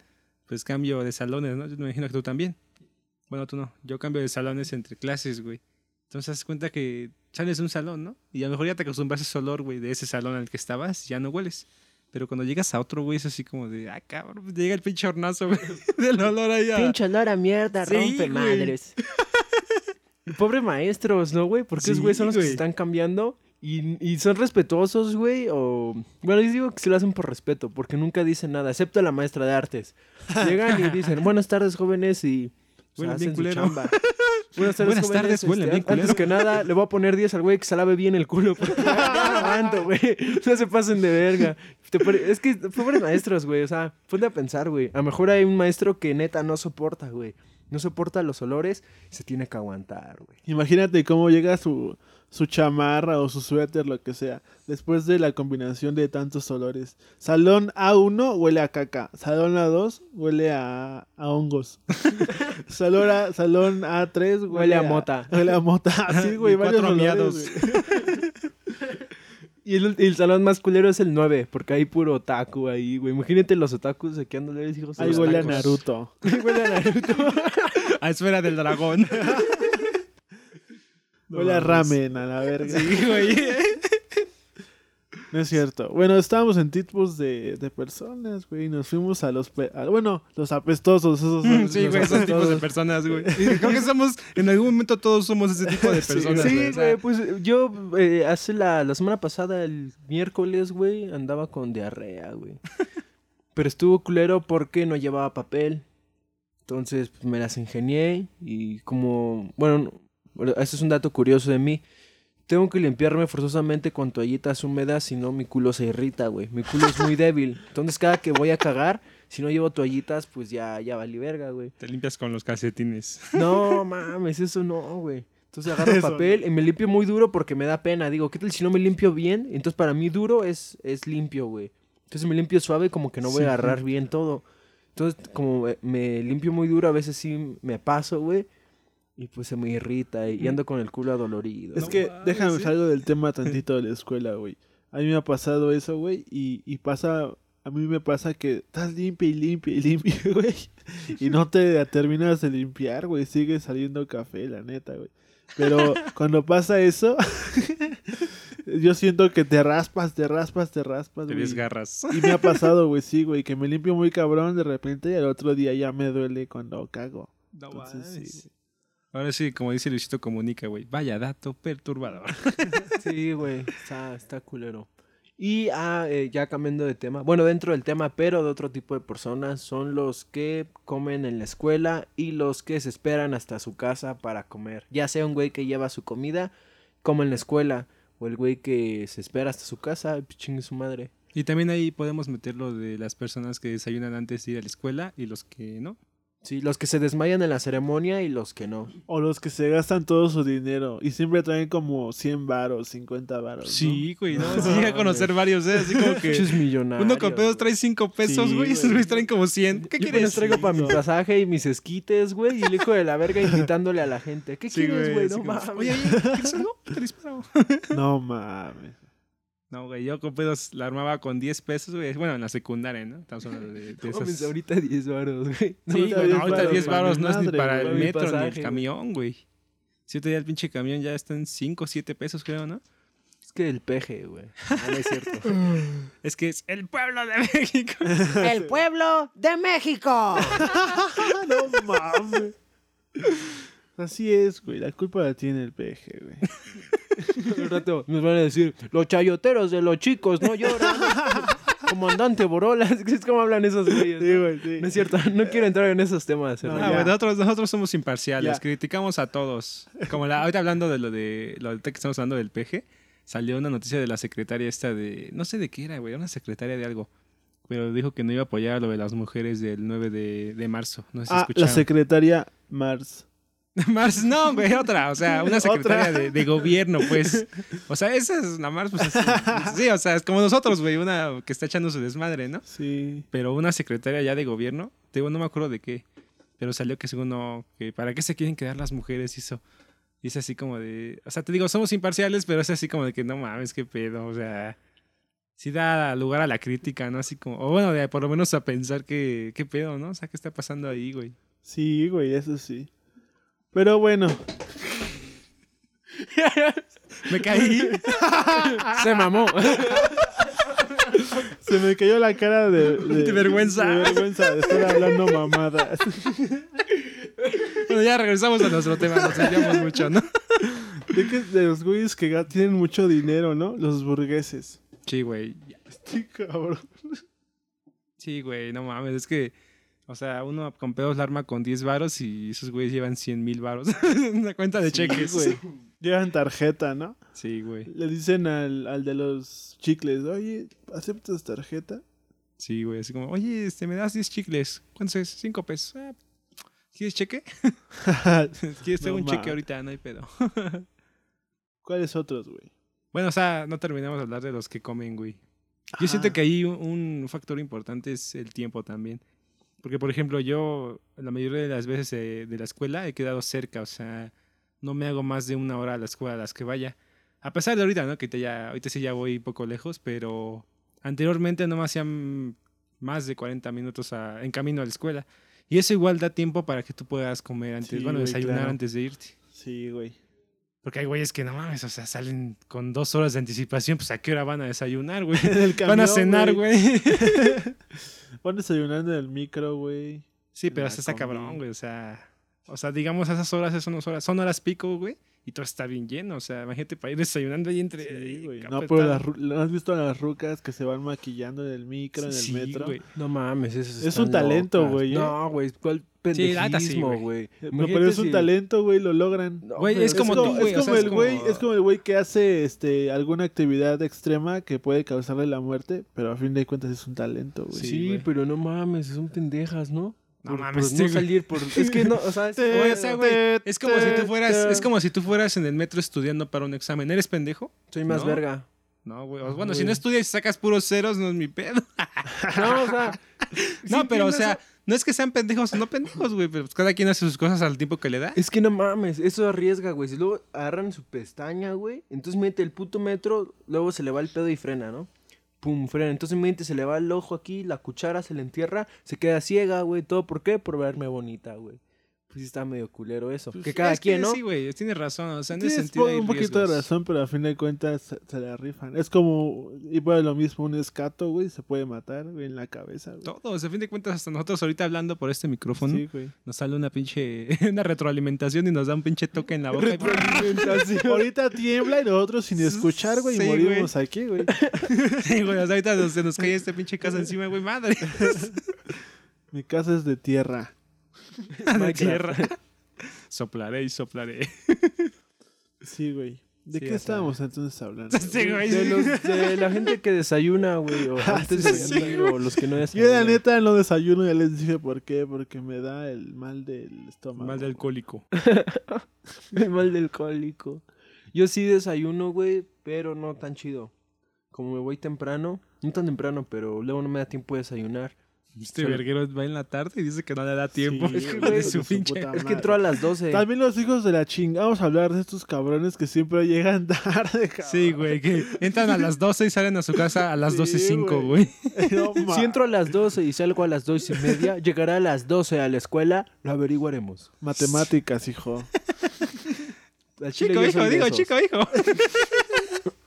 pues cambio de salones, ¿no? Yo me imagino que tú también. Bueno, tú no. Yo cambio de salones entre clases, güey. Entonces, das cuenta que sales de un salón, ¿no? Y a lo mejor ya te acostumbras a ese olor, güey, de ese salón al que estabas, ya no hueles. Pero cuando llegas a otro, güey, es así como de, ah, cabrón, llega el pinche hornazo, güey, del olor ahí a... Pinche olor a mierda, Sí, rompe güey. madres. Pobre maestros, ¿no, güey? Porque esos Sí, güey son los que güey. se están cambiando y, y son respetuosos, güey, o... Bueno, yo digo que se lo hacen por respeto, porque nunca dicen nada, excepto la maestra de artes. Llegan y dicen, buenas tardes, jóvenes, y... o sea, Huelen bien hacen su chamba. Buenas tardes, Buenas tardes, este, Antes que nada, le voy a poner 10 al güey que se lave bien el culo, porque aguanto, güey. No se pasen de verga. Es que pobres maestros, güey, o sea, ponte a pensar, güey. A lo mejor hay un maestro que neta no soporta, güey. No soporta los olores y se tiene que aguantar, güey. Imagínate cómo llega su, su chamarra o su suéter, lo que sea, después de la combinación de tantos olores. Salón A1 huele a caca. Salón A2 huele a, a hongos. salón, a, salón A3 huele, Huele a mota. Huele a mota. Así, güey, Y varios cuatro olores. Y el, el salón más culero es el 9, porque hay puro otaku ahí, güey. Imagínate los otakus aquí andándoles hijos de Ahí huele a. Naruto. Ahí huele a Naruto. A esfera del dragón. Huele a ramen, a la verga. sí, güey. No es cierto. Bueno, estábamos en tipos de, de personas, güey. y Nos fuimos a los... pe- a- bueno, los apestosos. Esos Sí, los güey, esos tipos de personas, güey. Creo que somos, en algún momento todos somos ese tipo de personas, Sí, güey. o sea, güey, pues yo eh, hace la, la semana pasada, el miércoles, güey, andaba con diarrea, güey. Pero estuvo culero porque no llevaba papel. Entonces pues, me las ingenié y como, no- bueno, este es un dato curioso de mí. Tengo que limpiarme forzosamente con toallitas húmedas, si no mi culo se irrita, güey. Mi culo es muy débil. Entonces cada que voy a cagar, si no llevo toallitas, pues ya, ya valí verga, güey. Te limpias con los calcetines. No mames, eso no, güey. Entonces agarro Eso papel y me limpio muy duro porque me da pena. Digo, ¿qué tal si no me limpio bien? Entonces para mí duro es, es limpio, güey. Entonces me limpio suave como que no voy Sí. a agarrar bien todo. Entonces como me limpio muy duro, a veces sí me paso, güey. Y pues se me irrita y, y ando con el culo adolorido. Es No que déjame sí. salgo del tema tantito de la escuela, güey. A mí me ha pasado eso, güey, y, y pasa, a mí me pasa que estás limpia y limpia y limpia, güey, y no te terminas de limpiar, güey, sigue saliendo café, la neta, güey. Pero cuando pasa eso, yo siento que te raspas, te raspas, te raspas, Te güey. desgarras. Y me ha pasado, güey, sí, güey, que me limpio muy cabrón de repente y al otro día ya me duele cuando cago. No Entonces, sí. Ahora sí, como dice Luisito Comunica, güey. Vaya dato perturbador. Sí, güey, está, está culero. Y ah, eh, ya cambiando de tema, bueno, dentro del tema, pero de otro tipo de personas, son los que comen en la escuela y los que se esperan hasta su casa para comer. Ya sea un güey que lleva su comida, come en la escuela, o el güey que se espera hasta su casa, pues chingue su madre. Y también ahí podemos meter lo de las personas que desayunan antes de ir a la escuela y los que no. Sí, los que se desmayan en la ceremonia y los que no. O los que se gastan todo su dinero y siempre traen como 100 varos, 50 varos. ¿no? Sí, güey, no, No sí llegué a conocer varios, ¿eh? Así como que millonarios. uno con pedos trae güey. 5 pesos, Sí, güey, y esos güey. güeyes traen como 100. ¿Qué Yo quieres? apenas traigo para mi pasaje y mis esquites, güey, y el hijo de la verga invitándole a la gente. ¿Qué Sí, quieres, güey? No mames. Oye, oye, ¿quieres algo? Te disparo. No mames. No, güey, yo con pedos la armaba con 10 pesos, güey. Bueno, en la secundaria, ¿no? Estamos hablando de, de No esas... ahorita 10 varos, güey. No, Sí, ahorita güey, 10 no, ahorita varos, 10 varos no es ni para el metro ni pasaje, el güey. camión, güey. Si ya el pinche camión ya está en 5 o 7 pesos, creo, ¿no? Es que el peje, güey. Ah, no es cierto. Es que es el pueblo de México. El pueblo de México. no mames. Así es, güey. La culpa la tiene el peje, güey. Un rato nos van a decir, los chayoteros de los chicos no lloran. Comandante Borolas. Es como hablan esos güeyes. Sí, ¿no? güey, sí. No es cierto, no quiero entrar en esos temas. No, güey, nosotros, nosotros somos imparciales, criticamos a todos. Como la, ahorita hablando de lo de lo ahorita que estamos hablando del PG, salió una noticia de la secretaria esta de no sé de qué era, güey, una secretaria de algo. Pero dijo que no iba a apoyar lo de las mujeres del 9 de, de marzo. No sé si Ah, la secretaria Mars. Mars, no, güey, otra. O sea, una secretaria de, de gobierno, pues. O sea, esa es la Mars, pues. es- sí, o sea, es como nosotros, güey, una que está echando su desmadre, ¿no? Sí. Pero una secretaria ya de gobierno, te digo, no me acuerdo de qué, pero salió que según no, que para qué se quieren quedar las mujeres y eso. Y es así como de, o sea, te digo, somos imparciales, pero es así como de que no mames, qué pedo, o sea, sí da lugar a la crítica, ¿no? Así como, o bueno, de, por lo menos a pensar que, qué pedo, ¿no? O sea, qué está pasando ahí, güey. Sí, güey, eso sí. Pero bueno, Me caí. Se mamó. se me cayó la cara de... De vergüenza. De vergüenza de estar hablando mamadas. bueno, ya regresamos a nuestro tema, nos desviamos mucho, ¿no? De, que, de los güeyes que tienen mucho dinero, ¿no? Los burgueses. Sí, güey. Sí, cabrón. Sí, güey, no mames, es que, o sea, uno con pedos la arma con 10 varos y esos güeyes llevan 100 mil varos. Una cuenta de cheques. güey. Llevan tarjeta, ¿no? Sí, güey. Le dicen al, al de los chicles, oye, ¿aceptas tarjeta? Sí, güey, así como, oye, este, me das 10 chicles. ¿Cuánto es? 5 pesos. Ah, ¿Quieres cheque? ¿Quieres No un cheque ahorita? No hay pedo. ¿Cuáles otros, güey? Bueno, o sea, no terminamos de hablar de los que comen, güey. Yo siento que ahí un, un factor importante es el tiempo también. Porque, por ejemplo, yo la mayoría de las veces eh, de la escuela he quedado cerca, o sea, no me hago más de una hora a la escuela a las que vaya. A pesar de ahorita, ¿no? Que te ya, ahorita sí ya voy un poco lejos, pero anteriormente no me hacían más de 40 minutos a- en camino a la escuela. Y eso igual da tiempo para que tú puedas comer antes, Sí, bueno, güey, desayunar claro. antes de irte. Sí, güey. Porque hay güeyes que no mames, o sea, salen con dos horas de anticipación, pues a qué hora van a desayunar, güey. Van a cenar, güey. Van desayunando en el micro, güey. Sí, pero hasta está cabrón, güey. O sea, o sea, digamos, esas horas son horas, son horas pico, güey. Y todo está bien lleno. O sea, imagínate para ir desayunando ahí entre. Sí, No, pero las, ¿no has visto a las rucas que se van maquillando en el micro, en el Sí, metro? No mames, eso Es un talento, güey, ¿eh? No, güey, ¿cuál Sí, sí, pendejismo, güey. güey? No, pero es un talento, güey, lo logran. No, Güey, pero es como es tú, güey, Es o como sea, es el güey, como- es como el güey que hace este alguna actividad extrema que puede causarle la muerte, pero a fin de cuentas es un talento, güey. Sí, Sí, pero no mames, son pendejas, ¿no? No Por- mames, por no salir por... Es que no, o sea... es- Güey, o sea, güey, es como si tú fueras, es como si tú fueras en el metro estudiando para un examen. ¿Eres pendejo? Soy más ¿no? verga. No, güey. Bueno, si no estudias y sacas puros ceros, no es mi pedo. No, o sea... no, sí pero, o sea. No es que sean pendejos o no pendejos, güey, pero pues cada quien hace sus cosas al tiempo que le da. Es que no mames, eso arriesga, güey. Si luego agarran su pestaña, güey, entonces mete el puto metro, luego se le va el pedo y frena, ¿no? Pum, frena. Entonces miente, se le va el ojo aquí, la cuchara se le entierra, se queda ciega, güey. ¿Todo por qué? Por verme bonita, güey. Pues sí está medio culero eso. Pues que cada es que quien, ¿no? Sí, güey, tienes razón. O sea, en ese sentido. hay un poquito de riesgos. razón, pero a fin de cuentas se, se la rifan. Es como, igual lo mismo, un escato, güey, se puede matar, güey, en la cabeza, güey. Todos, a fin de cuentas, hasta nosotros ahorita hablando por este micrófono, Sí, nos sale una pinche, una retroalimentación y nos da un pinche toque en la boca. Ahorita tiembla y nosotros sin escuchar, güey, y Sí, morimos aquí, güey. Sí, güey, o sea, ahorita nos- se nos cae este pinche casa encima, güey, madre. Mi casa es de tierra. La tierra. Soplaré y soplaré. Sí, güey. ¿De Sí, qué estábamos entonces hablando? Sí, güey. De, los- de la gente que desayuna, güey, o antes de sí, desayunar, o los que no Yo desayunan. la neta no desayuno, ya les dije por qué, porque me da el mal del estómago. Mal de alcohólico. El mal del cólico. Yo sí desayuno, güey, pero no tan chido. Como me voy temprano, no tan temprano, pero luego no me da tiempo de desayunar. Este Solo- verguero va en la tarde y dice que no le da tiempo. Sí, Es que, güey, güey, de su de su pinche. puta Es que madre. entró a las 12. También los hijos de la chingada. Vamos a hablar de estos cabrones que siempre llegan tarde, cabrón. Sí, güey, que entran a las 12 y salen a su casa a las Sí, 12.05, güey. güey. No, Si entro a las 12 y salgo a las 2 y media, llegará a las 12 a la escuela, lo averiguaremos. Matemáticas, hijo. Al chile, Chico, hijo, digo, chico, hijo.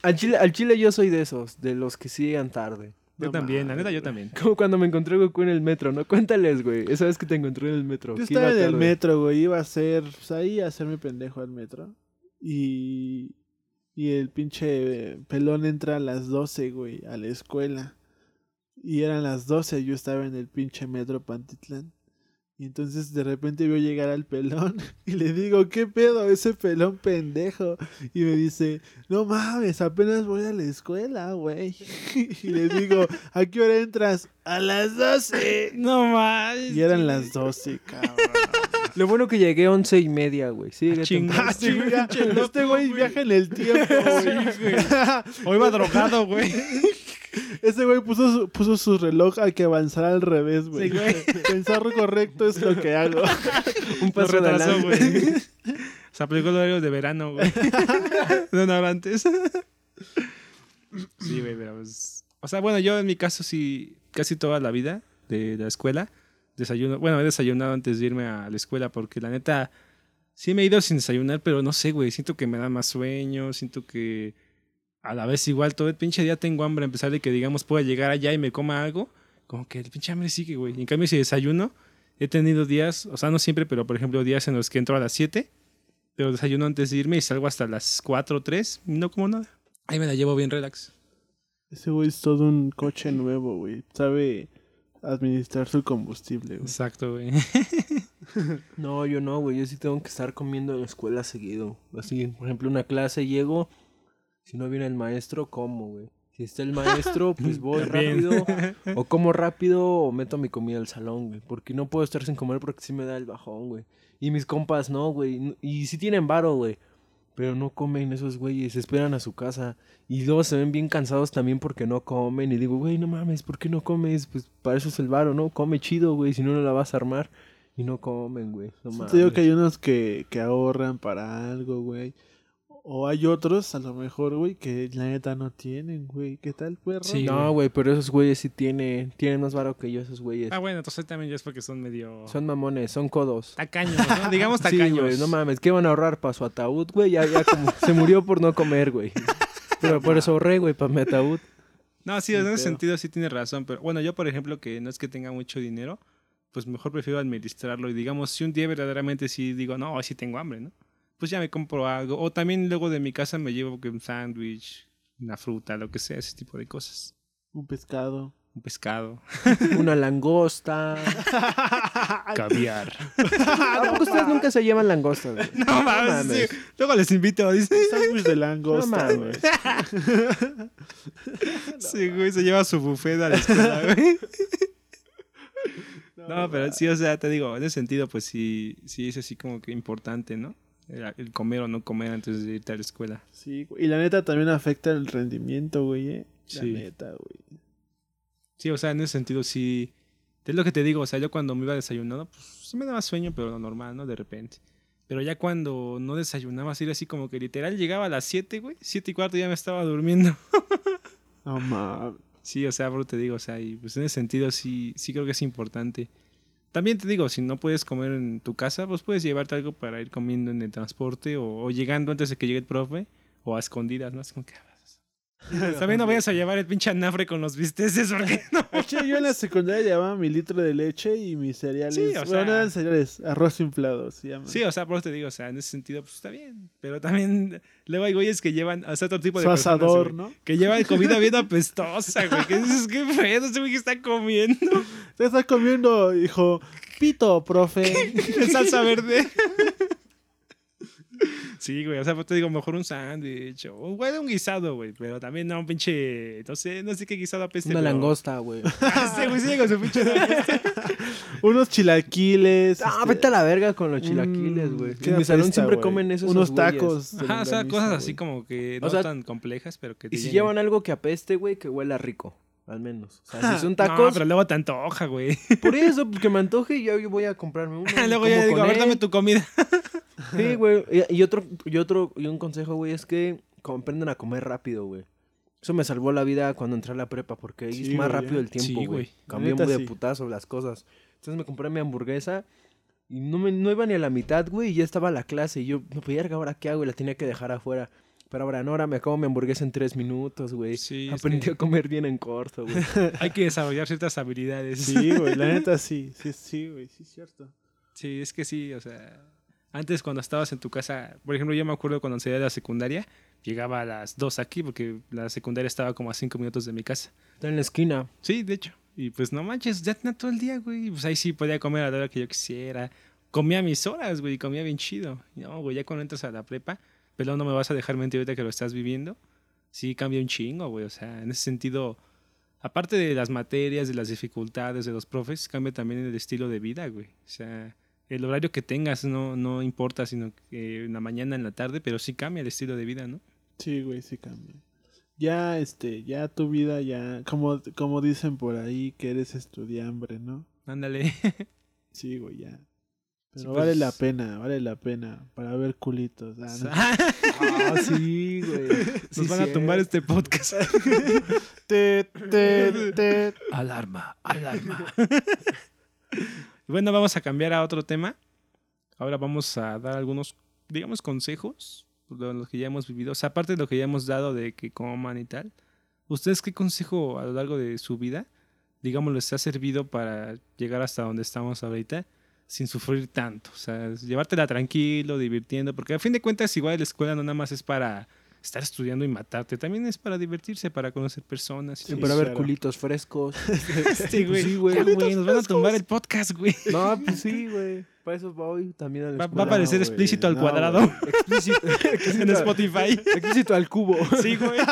Al chile, al chile yo soy de esos, de los que sí llegan tarde. Yo No también, la neta, yo también. Como cuando me encontré Goku en el metro, ¿no? Cuéntales, güey. Esa vez que te encontré en el metro. Yo estaba iba en el metro, güey. Iba a hacer, pues ahí a hacerme pendejo al metro. Y. Y el pinche pelón entra a las 12, güey, a la escuela. Y eran las 12, yo estaba en el pinche metro Pantitlán. Y entonces de repente veo llegar al pelón y le digo, ¿qué pedo? Ese pelón pendejo. Y me dice, no mames, apenas voy a la escuela, güey. Y le digo, ¿a qué hora entras? A las 12. No mames. Y eran las 12, cabrón. Lo bueno que llegué once y media, güey. Sí. Ah, sí, güey, Este güey güey. viaja en el tiempo, güey. O iba drogado, güey. Ese güey puso su, puso su reloj a que avanzara al revés, güey. Sí, güey. Pensar correcto es lo que hago. Un paso retrasó, adelante. güey. Se aplicó el horario de verano, güey. De una hora antes. Sí, güey, pero pues... O sea, bueno, yo en mi caso sí, casi toda la vida de la escuela, desayuno... Bueno, he desayunado antes de irme a la escuela porque la neta... Sí me he ido sin desayunar, pero no sé, güey. Siento que me da más sueño, siento que... A la vez igual todo el pinche día tengo hambre, a pesar de que, digamos, pueda llegar allá y me coma algo. Como que el pinche hambre sigue, güey. En cambio, si desayuno, he tenido días, o sea, no siempre, pero por ejemplo, días en los que entro a las 7, pero desayuno antes de irme y salgo hasta las 4 o 3, no como nada. Ahí me la llevo bien relax. Ese güey es todo un coche nuevo, güey. Sabe administrar su combustible, güey. Exacto, güey. No, yo no, güey. Yo sí tengo que estar comiendo en la escuela seguido. Así, por ejemplo, una clase llego. Si no viene el maestro, como, güey. Si está el maestro, pues voy rápido. O como rápido o meto mi comida al salón, güey. Porque no puedo estar sin comer porque sí me da el bajón, güey. Y mis compas no, güey. Y sí tienen varo, güey. Pero no comen esos güeyes, esperan a su casa. Y luego se ven bien cansados también porque no comen. Y digo, güey, no mames, ¿por qué no comes? Pues para eso es el varo, ¿no? Come chido, güey, si no, no la vas a armar. Y no comen, güey. No Sí mames. Te digo que hay unos que, que ahorran para algo, güey. O hay otros, a lo mejor, güey, que la neta no tienen, güey. ¿Qué tal, perro? Sí, No, güey, pero esos güeyes sí tienen, tienen más varo que yo, esos güeyes. Ah, bueno, entonces también ya es porque son medio... Son mamones, son codos. tacaños, ¿no? Digamos Sí, tacaños. güey, no mames, ¿qué van a ahorrar para su ataúd, güey? Ya, ya como se murió por no comer, güey. Pero por eso ahorré, güey, para mi ataúd. No, sí, en ese sentido sí tienes razón. Pero bueno, yo, por ejemplo, que no es que tenga mucho dinero, pues mejor prefiero administrarlo. Y digamos, si un día verdaderamente sí digo, no, hoy sí tengo hambre, ¿no? Pues ya me compro algo. O también luego de mi casa me llevo un sándwich, una fruta, lo que sea, ese tipo de cosas. Un pescado. Un pescado. Una langosta. Caviar. ¿A poco ustedes nunca se llevan langostas, güey? No mames. sí. Luego les invito, dice. Sándwich de No langosta, güey. mames. Sí, güey, se lleva su buffet a la escuela, güey. No, pero sí, o sea, te digo, en ese sentido, pues sí, sí es así como que importante, ¿no? El, comer o no comer antes de irte a la escuela. Sí. Y la neta también afecta el rendimiento, güey, eh. La Sí. neta, güey. Sí, o sea, en ese sentido sí, Es lo que te digo, o sea, yo cuando me iba desayunando, pues sí me daba sueño, pero lo normal, ¿no? De repente. Pero ya cuando no desayunaba, así era así como que literal llegaba a las 7, güey, 7 y cuarto ya me estaba durmiendo. No mames. Sí, o sea, bro, te digo, o sea, y pues en ese sentido sí, sí creo que es importante. También te digo, si no puedes comer en tu casa, pues puedes llevarte algo para ir comiendo en el transporte o, llegando antes de que llegue el profe o a escondidas, ¿no? Es como que... También no vayas a llevar el pinche anafre con los bisteces, porque no. Yo en la secundaria llevaba mi litro de leche y mis cereales. Sí, o bueno, sea- no eran cereales, arroz inflado se llama. Sí, o sea, por eso te digo, o sea, en ese sentido, pues está bien. Pero también luego hay güeyes que llevan, o sea, otro tipo de Su personas, asador, güey, ¿no? Que llevan comida bien apestosa, güey. Que dices, qué pedo, ese güey que está comiendo. Te estás comiendo, hijo. Pito, profe. salsa verde. Sí, güey, o sea, pues te digo, mejor un sándwich o un güey, un guisado, güey, pero también no un pinche, no sé, no sé qué guisado apeste. Una pero- langosta, güey. Ah, sí, güey, sí, con su pinche. Unos chilaquiles. Ah, este, vete a la verga con los chilaquiles, mm, güey. qué En mi salón siempre comen esos Unos tacos. Ajá, o sea, cosas así como que no O sea, tan complejas, pero que te Y si llevan algo que apeste, güey, que huela rico. Al menos. O sea, si son No, tacos, pero luego te antoja, güey. por eso, porque me antoje y yo, yo voy a comprarme uno. luego ya digo, a ver, él. dame tu comida. Sí, güey. Y, y otro, y otro, y un consejo, güey, es que aprendan a comer rápido, güey. Eso me salvó la vida cuando entré a la prepa, porque ahí Sí, es más güey, rápido el tiempo, Sí, güey. Cambié muy de putazo las cosas. Entonces me compré mi hamburguesa y no, me, no iba ni a la mitad, güey, y ya estaba la clase. Y yo, no podía ahora qué hago, y la tenía que dejar afuera. Pero ahora no, ahora me acabo mi hamburguesa en tres minutos, güey. Sí, Aprendí que a comer bien en corto, güey. hay que desarrollar ciertas habilidades. Sí, güey, la neta sí. Sí, sí, güey, sí, es cierto. Sí, es que sí, o sea, antes cuando estabas en tu casa, por ejemplo, yo me acuerdo cuando salía de la secundaria, llegaba a las 2 aquí porque la secundaria estaba como a 5 minutos de mi casa. Está en la esquina. Sí, de hecho. Y pues no manches, ya tenía todo el día, güey. Pues ahí sí podía comer a la hora que yo quisiera. Comía mis horas, güey, comía bien chido. No, güey, ya cuando entras a la prepa, pero no me vas a dejar mentir ahorita que lo estás viviendo. Sí, cambia un chingo, güey. O sea, en ese sentido, aparte de las materias, de las dificultades de los profes, cambia también el estilo de vida, güey. O sea, el horario que tengas no, no importa, sino que en la mañana, en la tarde, pero sí cambia el estilo de vida, ¿no? Sí, güey, sí cambia. Ya, este, ya tu vida, ya, como, como dicen por ahí, que eres estudiambre, ¿no? Ándale. Sí, güey, ya. Pero Sí, vale pues- la pena, vale la pena para ver culitos. Ah, no. Ah, sí, güey. Nos van a tumbar este podcast. Te, te, te. Alarma, alarma. bueno, vamos a cambiar a otro tema. Ahora vamos a dar algunos, digamos, consejos de los que ya hemos vivido. O sea, aparte de lo que ya hemos dado de que coman y tal. ¿Ustedes qué consejo a lo largo de su vida, digamos, les ha servido para llegar hasta donde estamos ahorita sin sufrir tanto? O sea, llevártela tranquilo, divirtiendo, porque a fin de cuentas igual la escuela no nada más es para estar estudiando y matarte, también es para divertirse, para conocer personas. y Sí, para ver claro. culitos frescos. Sí, güey. Sí, güey. Nos van a tumbar el podcast, güey. No, pues sí, güey. Para eso voy también a la Va, va a aparecer explícito al no, cuadrado Explícito. en Spotify. Explícito al cubo. Sí, güey.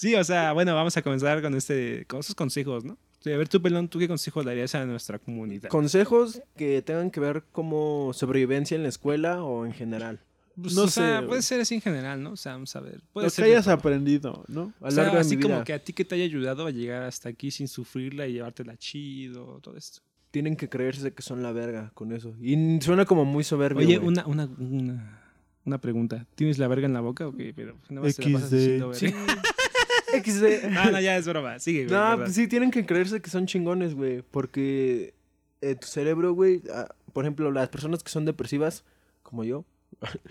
Sí, o sea, bueno, vamos a comenzar con este, con esos consejos, ¿no? Sí, a ver, tú, Pelón, ¿tú qué consejo darías a nuestra comunidad? Consejos que tengan que ver como sobrevivencia en la escuela o en general. Pues, no o sea, sé, puede ser así en general, ¿no? O sea, vamos a ver. Puede Lo ser que hayas todo. aprendido, ¿no? A O sea, así mi como vida. que a ti que te haya ayudado a llegar hasta aquí sin sufrirla y llevártela chido, todo esto. Tienen que creerse que son la verga con eso. Y suena como muy soberbio. Oye, una, una, una, una pregunta. ¿Tienes la verga en la boca o qué? Pero nada más te la pasas XD. diciendo, Sí. Verga. XD. No, no, ya es broma. Sigue, güey. No, pues sí, tienen que creerse que son chingones, güey. Porque eh, tu cerebro, güey, ah, por ejemplo, las personas que son depresivas, como yo.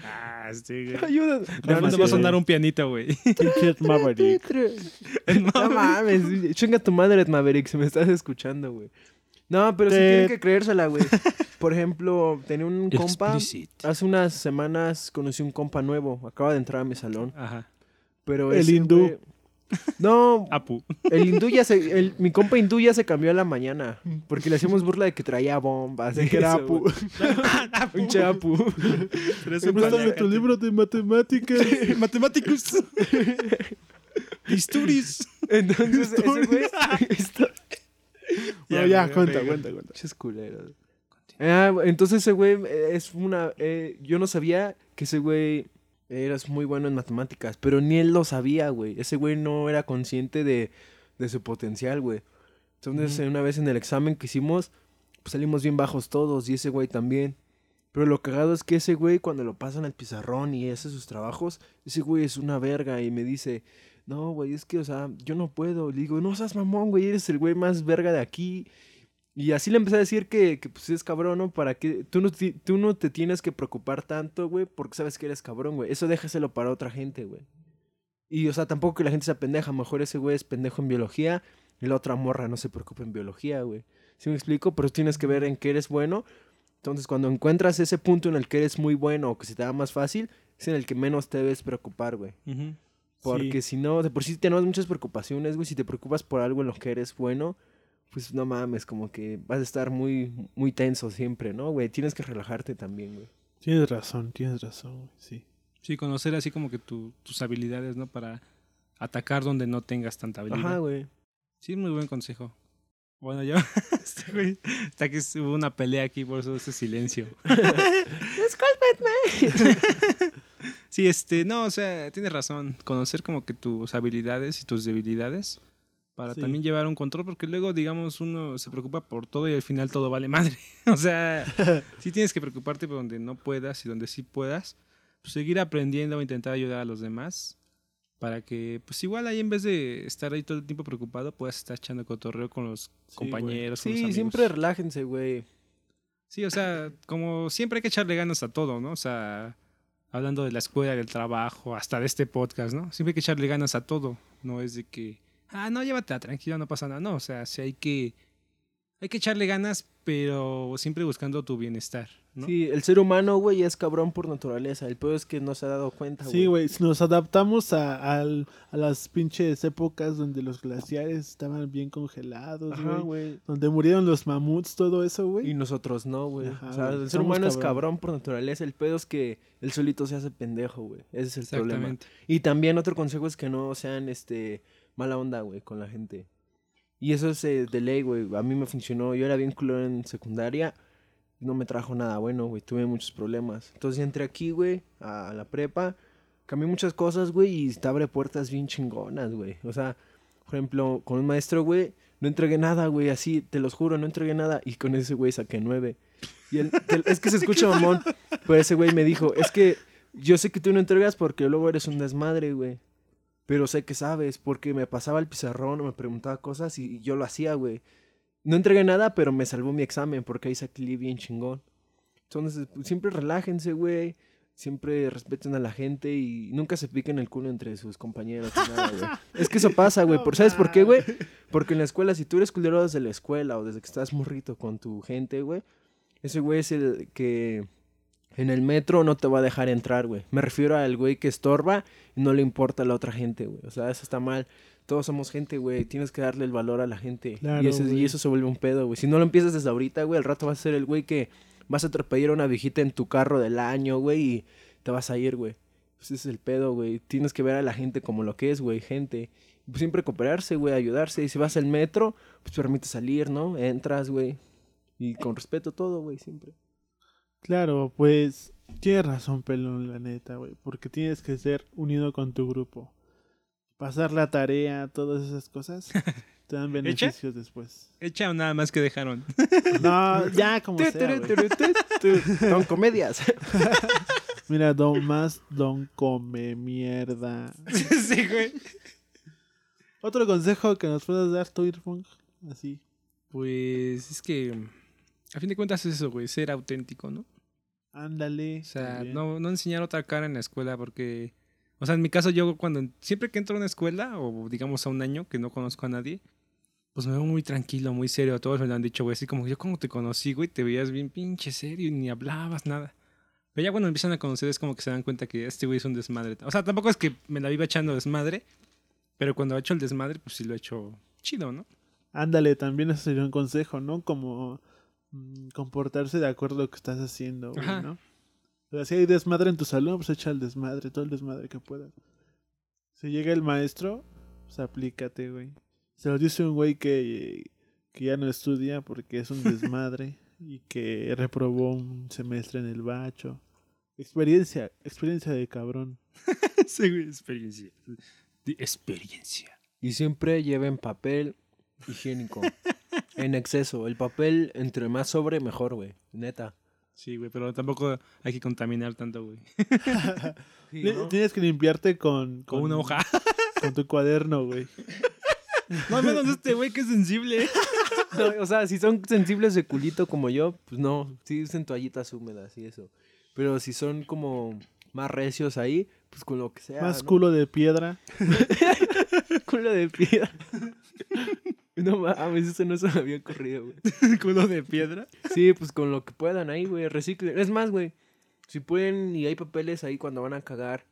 Ah, sí, güey. Ayuda. De repente va a sonar un pianito, güey. Maverick. No mames, chinga tu madre, Maverick, si me estás escuchando, güey. No, pero sí tienen que creérsela, güey. Por ejemplo, tenía un compa. Explicit. Hace unas semanas conocí un compa nuevo. Acaba de entrar a mi salón. Ajá. Pero El hindú. No, Apu. el hindú ya se. El, mi compa hindú ya se cambió a la mañana. Porque le hacíamos burla de que traía bombas. De que era eso, Apu. güey. Pinche Apu. Un Préstame tu libro de matemáticas. Matemáticos. Historis. Entonces, ese güey. está- No, ya, güey, cuenta, cuenta, cuenta. Pinches culeros. Ah, entonces ese güey es una... eh, yo no sabía que ese güey era muy bueno en matemáticas, pero ni él lo sabía, güey. Ese güey no era consciente de de su potencial, güey. Entonces, una vez en el examen que hicimos, pues salimos bien bajos todos y ese güey también. Pero lo cagado es que ese güey, cuando lo pasan al pizarrón y hace sus trabajos, ese güey es una verga y me dice, no, güey, es que, o sea, yo no puedo. Le digo, no seas mamón, güey, eres el güey más verga de aquí. Y así le empecé a decir que, que pues es cabrón, ¿no? Para que tú no, tú no te tienes que preocupar tanto, güey, porque sabes que eres cabrón, güey. Eso déjaselo para otra gente, güey. Y, o sea, tampoco que la gente sea pendeja. Mejor ese güey es pendejo en biología y la otra morra no se preocupa en biología, güey. ¿Sí me explico? Pero tienes que ver en qué eres bueno. Entonces, cuando encuentras ese punto en el que eres muy bueno o que se te da más fácil, es en el que menos te debes preocupar, güey. Porque si no, de por sí tenemos muchas preocupaciones, güey. Si te preocupas por algo en lo que eres bueno, pues no mames, como que vas a estar muy, muy tenso siempre, ¿no, güey? Tienes que relajarte también, güey. Tienes razón, tienes razón, güey, sí. Sí, conocer así como que tu- tus habilidades, ¿no? Para atacar donde no tengas tanta habilidad. Ajá, güey. Sí, muy buen consejo. Bueno, yo. este güey, Hasta que hubo una pelea aquí, por eso ese silencio. Sí, este, no, o sea, tienes razón. Conocer como que tus habilidades y tus debilidades para Sí. también llevar un control, porque luego, digamos, uno se preocupa por todo y al final todo vale madre. o sea, sí tienes que preocuparte por donde no puedas y donde sí puedas. Pues seguir aprendiendo o intentar ayudar a los demás para que, pues igual ahí en vez de estar ahí todo el tiempo preocupado, puedas estar echando cotorreo con los Sí, compañeros. con los Sí, amigos. siempre relájense, güey. Sí, o sea, como siempre hay que echarle ganas a todo, ¿no? O sea, hablando de la escuela, del trabajo, hasta de este podcast, ¿no? Siempre hay que echarle ganas a todo. No es de que, ah, no, llévatela tranquila, no pasa nada. No, o sea, sí hay que, hay que echarle ganas, pero siempre buscando tu bienestar, ¿no? Sí, el ser humano, güey, es cabrón por naturaleza. El peor es que no se ha dado cuenta, güey. Sí, güey, si nos adaptamos a, al- a las pinches épocas donde los glaciares estaban bien congelados, Ajá, güey. güey. Donde murieron los mamuts, todo eso, Y güey. nosotros no, güey. Ajá, O sea, el ser humano es cabrón. por naturaleza. El pedo es que él solito se hace pendejo, güey. Ese es el problema. Exactamente. Y también otro consejo es que no sean, este, mala onda, güey, con la gente. Y eso es eh, de ley, güey. A mí me funcionó. Yo era bien culero en secundaria. No me trajo nada bueno, güey. Tuve muchos problemas. Entonces entré aquí, güey, a la prepa. Cambié muchas cosas, güey, y te abre puertas bien chingonas, güey. O sea, por ejemplo, con un maestro, güey, no entregué nada, güey, así, te los juro, no entregué nada. Y con ese güey saqué nueve. Y él, te- es que se escucha mamón, pero ese güey me dijo, es que yo sé que tú no entregas porque luego eres un desmadre, güey. Pero sé que sabes, porque me pasaba el pizarrón o me preguntaba cosas y yo lo hacía, güey. No entregué nada, pero me salvó mi examen porque ahí saqué bien chingón. Entonces, pues, siempre relájense, güey. Siempre respeten a la gente y nunca se piquen el culo entre sus compañeros. nada, güey. Es que eso pasa, güey. Por- ¿Sabes por qué, güey? Porque en la escuela, si tú eres culero desde la escuela o desde que estás morrito con tu gente, güey, ese güey es el que en el metro no te va a dejar entrar, güey. Me refiero al güey que estorba y no le importa a la otra gente, güey. O sea, eso está mal. Todos somos gente, güey. Tienes que darle el valor a la gente. Claro, y, eso se vuelve un pedo, güey. Si no lo empiezas desde ahorita, güey, al rato vas a ser el güey que vas a atropellar a una viejita en tu carro del año, güey, y te vas a ir, güey. Ese es el pedo, güey. Tienes que ver a la gente como lo que es, güey, gente. Pues siempre cooperarse, güey, ayudarse. Y si vas al metro, pues permite salir, ¿no? Entras, güey. Y con respeto todo, güey, siempre. Claro, pues tienes razón, pelón, la neta, güey. Porque tienes que ser unido con tu grupo. Pasar la tarea, todas esas cosas, te dan beneficios después. Echa o nada más que dejaron. No, ya como sea. Son comedias. Mira, Don Más Don come mierda. sí, güey. Otro consejo que nos puedas dar tú, Irfung, así. Pues es que, a fin de cuentas es eso, güey, ser auténtico, ¿no? Ándale. O sea, no, no enseñar otra cara en la escuela porque... O sea, en mi caso yo cuando... Siempre que entro a una escuela o digamos a un año que no conozco a nadie, pues me veo muy tranquilo, muy serio. Todos me lo han dicho, güey. Así como yo como te conocí, güey, te veías bien pinche serio y ni hablabas nada. Pero ya cuando empiezan a conocer es como que se dan cuenta que este güey es un desmadre. O sea, tampoco es que me la viva echando desmadre, pero cuando he hecho el desmadre, pues sí lo he hecho chido, ¿no? Ándale, también eso sería un consejo, ¿no? Como comportarse de acuerdo a lo que estás haciendo, güey. ¿no? O sea, si hay desmadre en tu salón, pues echa el desmadre, todo el desmadre que puedas. Si llega el maestro, pues aplícate, güey. Se lo dice un güey que, que ya no estudia porque es un desmadre y que reprobó un semestre en el bacho. Experiencia, experiencia de cabrón. sí, güey, experiencia. De experiencia. Y siempre lleven papel higiénico. en exceso. El papel, entre más sobre, mejor, güey. Neta. Sí, güey, pero tampoco hay que contaminar tanto, güey. Sí, Ti- ¿no? Tienes que limpiarte con, Con una hoja. Con tu cuaderno, güey. No menos este güey que es sensible. No, o sea, si son sensibles de culito como yo, pues no. Sí usen toallitas húmedas y eso. Pero si son como más recios ahí, pues con lo que sea. Más ¿no? culo de piedra. culo de piedra. No mames, eso no se me había ocurrido, güey. Culo de piedra. Sí, pues con lo que puedan ahí, güey, reciclen. Es más, güey, si pueden y hay papeles ahí cuando van a cagar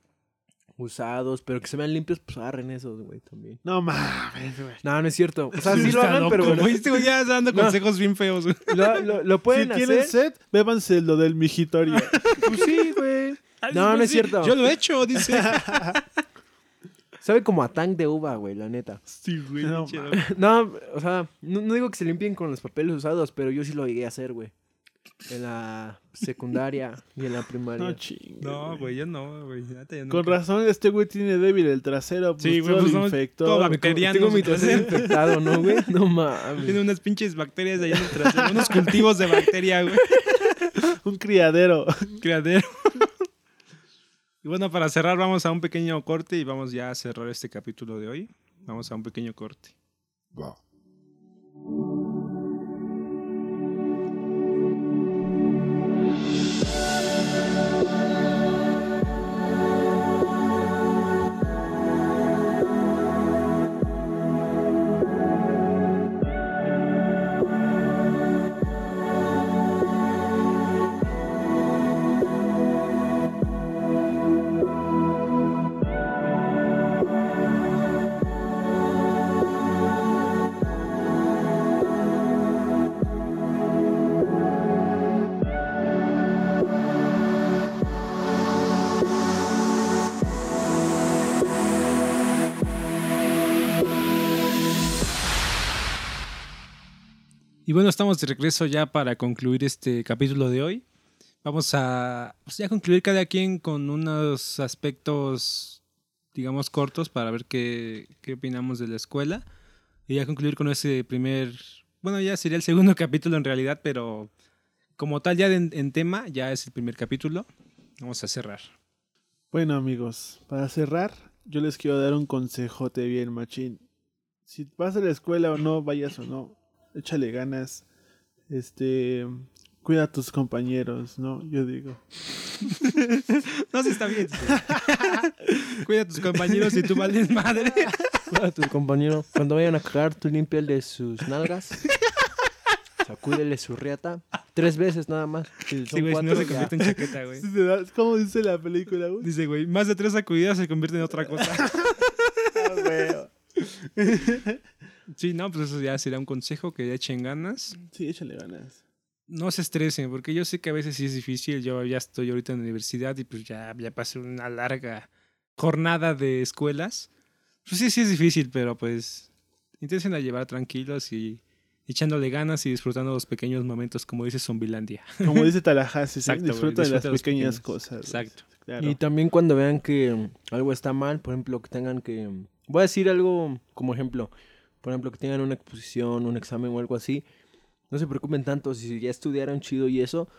usados, pero que se vean limpios, pues agarren esos, güey, también. No mames, güey. No, no es cierto. O sea, sí lo Está hagan, pero güey. Este güey ya dando No. consejos bien feos, güey. lo, lo, lo pueden si tienen hacer. sed, bébanse lo del mijitorio. Pues sí, güey. No, no es cierto. Yo lo he hecho, dice. Sabe como a tank de uva, güey, la neta. Sí, güey. No. No, o sea, no, no digo que se limpien con los papeles usados, pero yo sí lo llegué a hacer, güey. En la secundaria y en la primaria. No chingue. No, güey, yo no, güey. Con razón, este güey tiene débil el trasero. Pues Sí, güey, pues infectó. todo bacteriano. Tengo mi trasero infectado, ¿no, güey? No Tiene mames. unas pinches bacterias ahí en el trasero. unos cultivos de bacteria, güey. Un criadero. Criadero. Y bueno, para cerrar, vamos a un pequeño corte y vamos ya a cerrar este capítulo de hoy. Vamos a un pequeño corte. Y bueno, estamos de regreso ya para concluir este capítulo de hoy. Vamos a pues, ya concluir cada quien con unos aspectos, digamos, cortos para ver qué, qué opinamos de la escuela. Y ya concluir con ese primer, bueno, ya sería el segundo capítulo en realidad, pero como tal ya en, en tema, ya es el primer capítulo. Vamos a cerrar. Bueno, amigos, para cerrar, yo les quiero dar un consejote bien, machín. Si vas a la escuela o no, vayas o no, échale ganas. Este, cuida a tus compañeros, ¿no? Yo digo. No, sí está bien. Cuida a tus compañeros y tú vales madre. A tu compañero, cuando vayan a cagar, tú limpiale sus nalgas. Sacúdele su riata. Tres veces nada más. Si Sí, güey, si no se ya. convierte en chaqueta, güey. ¿Cómo dice la película, güey? Dice, güey, más de tres sacudidas se convierte en otra cosa. Ah, güey. Sí, no, pues eso ya será un consejo que echen ganas. Sí, échale ganas. No se estresen, porque yo sé que a veces sí es difícil. Yo ya estoy ahorita en la universidad y pues ya, ya pasé una larga jornada de escuelas. Pues sí, sí es difícil, pero pues intenten a llevar tranquilos y echándole ganas y disfrutando los pequeños momentos, como dice Zombilandia. Como dice Tallahassee, ¿sí? Disfruta de las pequeñas cosas. Exacto. Claro. Y también cuando vean que algo está mal, por ejemplo, que tengan que... Voy a decir algo como ejemplo. Por ejemplo, que tengan una exposición, un examen o algo así. No se preocupen tanto. Si ya estudiaron chido y eso,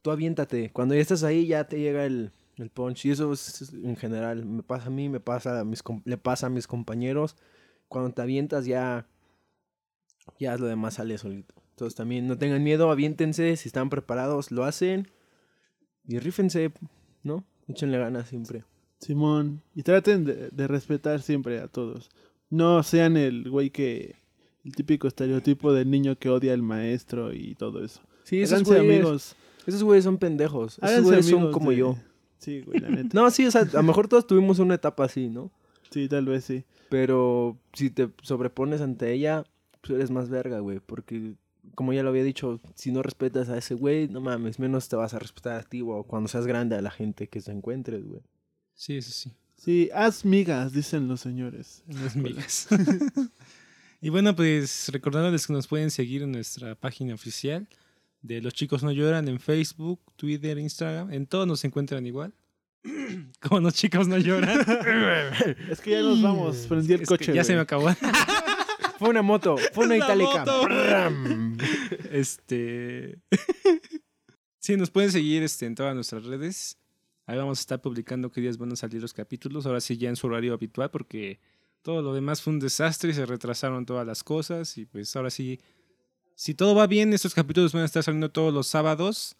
tú aviéntate. Cuando ya estás ahí, ya te llega el, el punch. Y eso es en general. Me pasa a mí, me pasa a mis, le pasa a mis compañeros. Cuando te avientas, ya... Ya lo demás sale solito. Entonces también no tengan miedo, aviéntense. Si están preparados, lo hacen. Y rífense, ¿no? Échenle ganas siempre. Simón, y traten de respetar siempre a todos. No sean el güey que. El típico estereotipo del niño que odia al maestro y todo eso. Sí, esos Háganse güeyes, amigos. esos güeyes son pendejos. Esos Háganse güeyes son como de- yo. Sí, güey, la neta. No, sí, o sea, a lo mejor todos tuvimos una etapa así, ¿no? Sí, tal vez sí. Pero si te sobrepones ante ella, pues eres más verga, güey. Porque, como ya lo había dicho, si no respetas a ese güey, no mames, menos te vas a respetar a ti o cuando seas grande a la gente que se encuentres, güey. Sí, eso sí. Sí, haz migas, dicen los señores. en la escuela. Amigas. y bueno, pues recordándoles que nos pueden seguir en nuestra página oficial de Los Chicos No Lloran en Facebook, Twitter, Instagram. En todos nos encuentran igual. Como los chicos no lloran. Es que ya nos vamos. Prendí el Es que coche. ya se me acabó. Fue una moto, fue una, Una itálica. Este. sí, nos pueden seguir este, en todas nuestras redes. Ahí vamos a estar publicando qué días van a salir los capítulos. Ahora sí, ya en su horario habitual, porque todo lo demás fue un desastre y se retrasaron todas las cosas. Y pues ahora sí, si todo va bien, estos capítulos van a estar saliendo todos los sábados,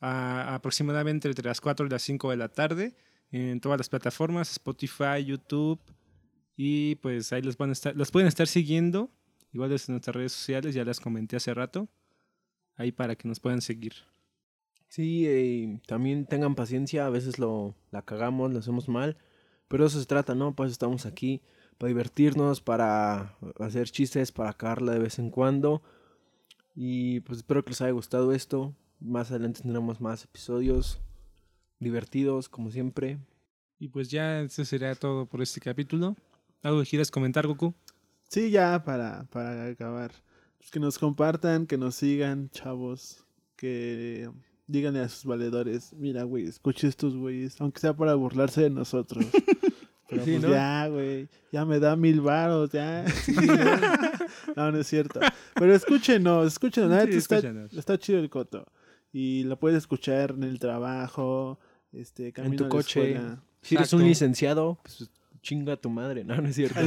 a, aproximadamente entre las 4 y las 5 de la tarde, en todas las plataformas: Spotify, YouTube. Y pues ahí los, van a estar, los pueden estar siguiendo. Igual desde nuestras redes sociales, ya las comenté hace rato. Ahí para que nos puedan seguir. Sí, eh, también tengan paciencia, a veces lo la cagamos, lo hacemos mal, pero eso se trata, ¿no? Pues estamos aquí para divertirnos, para hacer chistes, para cagarla de vez en cuando. Y pues espero que les haya gustado esto. Más adelante tendremos más episodios divertidos, como siempre. Y pues ya eso sería todo por este capítulo. ¿Algo que quieras comentar, Goku? Sí, ya para, para acabar. Pues que nos compartan, que nos sigan, chavos. Que díganle a sus valedores, mira, güey, escuche estos güeyes, aunque sea para burlarse de nosotros. Pero Sí, pues ¿no? ya, güey, ya me da mil varos, ya. Sí, ¿no? no, es cierto. Pero escúchenos, escúchenos, la Sí, neta está, está chido el coto. Y lo puedes escuchar en el trabajo, este, camino tu a la coche. escuela. Si eres un licenciado, pues chinga tu madre, no, no es cierto.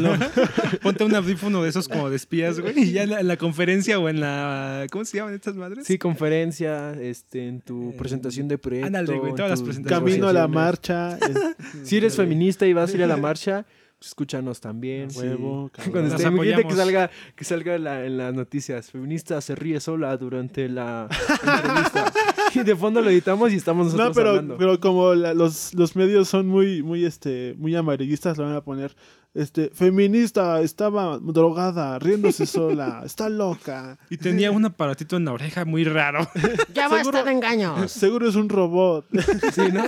Ponte un audífono de esos como de espías, güey. Y ya en la, en la conferencia o en la. ¿Cómo se llaman estas madres? Sí, conferencia, este, en tu Eh, presentación de proyecto. ándale, güey, en todas las presentaciones. Camino a la marcha. es- Si eres feminista y vas a ir a la marcha, pues escúchanos también. Huevo, cabrón. Cuando esté, imagínate que salga, que salga en la- en las noticias. Feminista se ríe sola durante la entrevista. Y de fondo lo editamos y estamos nosotros No, pero, hablando. pero como la- los, los medios son muy, muy, este, muy amarillistas, lo van a poner, este, feminista, estaba drogada, riéndose sola, está loca, Y tenía un aparatito en la oreja muy raro. Ya Seguro- basta de engaños. seguro es un robot. Sí, ¿no?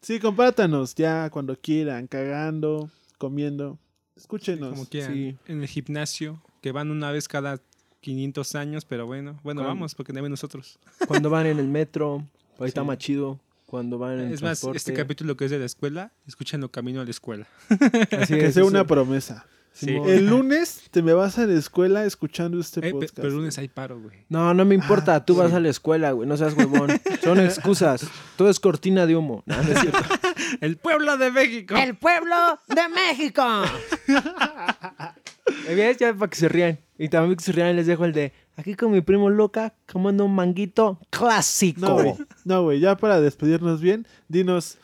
sí, compártanos ya cuando quieran, cagando, comiendo, escúchenos. Como quieran. Sí. En el gimnasio, que van una vez cada 500 años, pero bueno. Bueno, vamos, porque no nosotros. Cuando van en el metro, ahí está Sí. más chido. Cuando van en el Es más, transporte. este capítulo que es de la escuela, escúchenlo camino a la escuela. Así que es, sea eso. una promesa. Sí. El lunes te me vas a la escuela escuchando este Eh, podcast. pero el lunes hay paro, güey. No, no me importa. Ah, Tú vas a la escuela, güey. No seas huevón. Son excusas. Todo es cortina de humo. No, no es cierto. ¡El pueblo de México! El pueblo de México. ¿Ves? Ya para que se rían. Y también que se rían les dejo el de aquí con mi primo loca comiendo un manguito clásico. No, güey, no, güey, ya para despedirnos bien, dinos,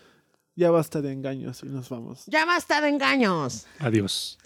ya basta de engaños y nos vamos. Ya basta de engaños. Adiós.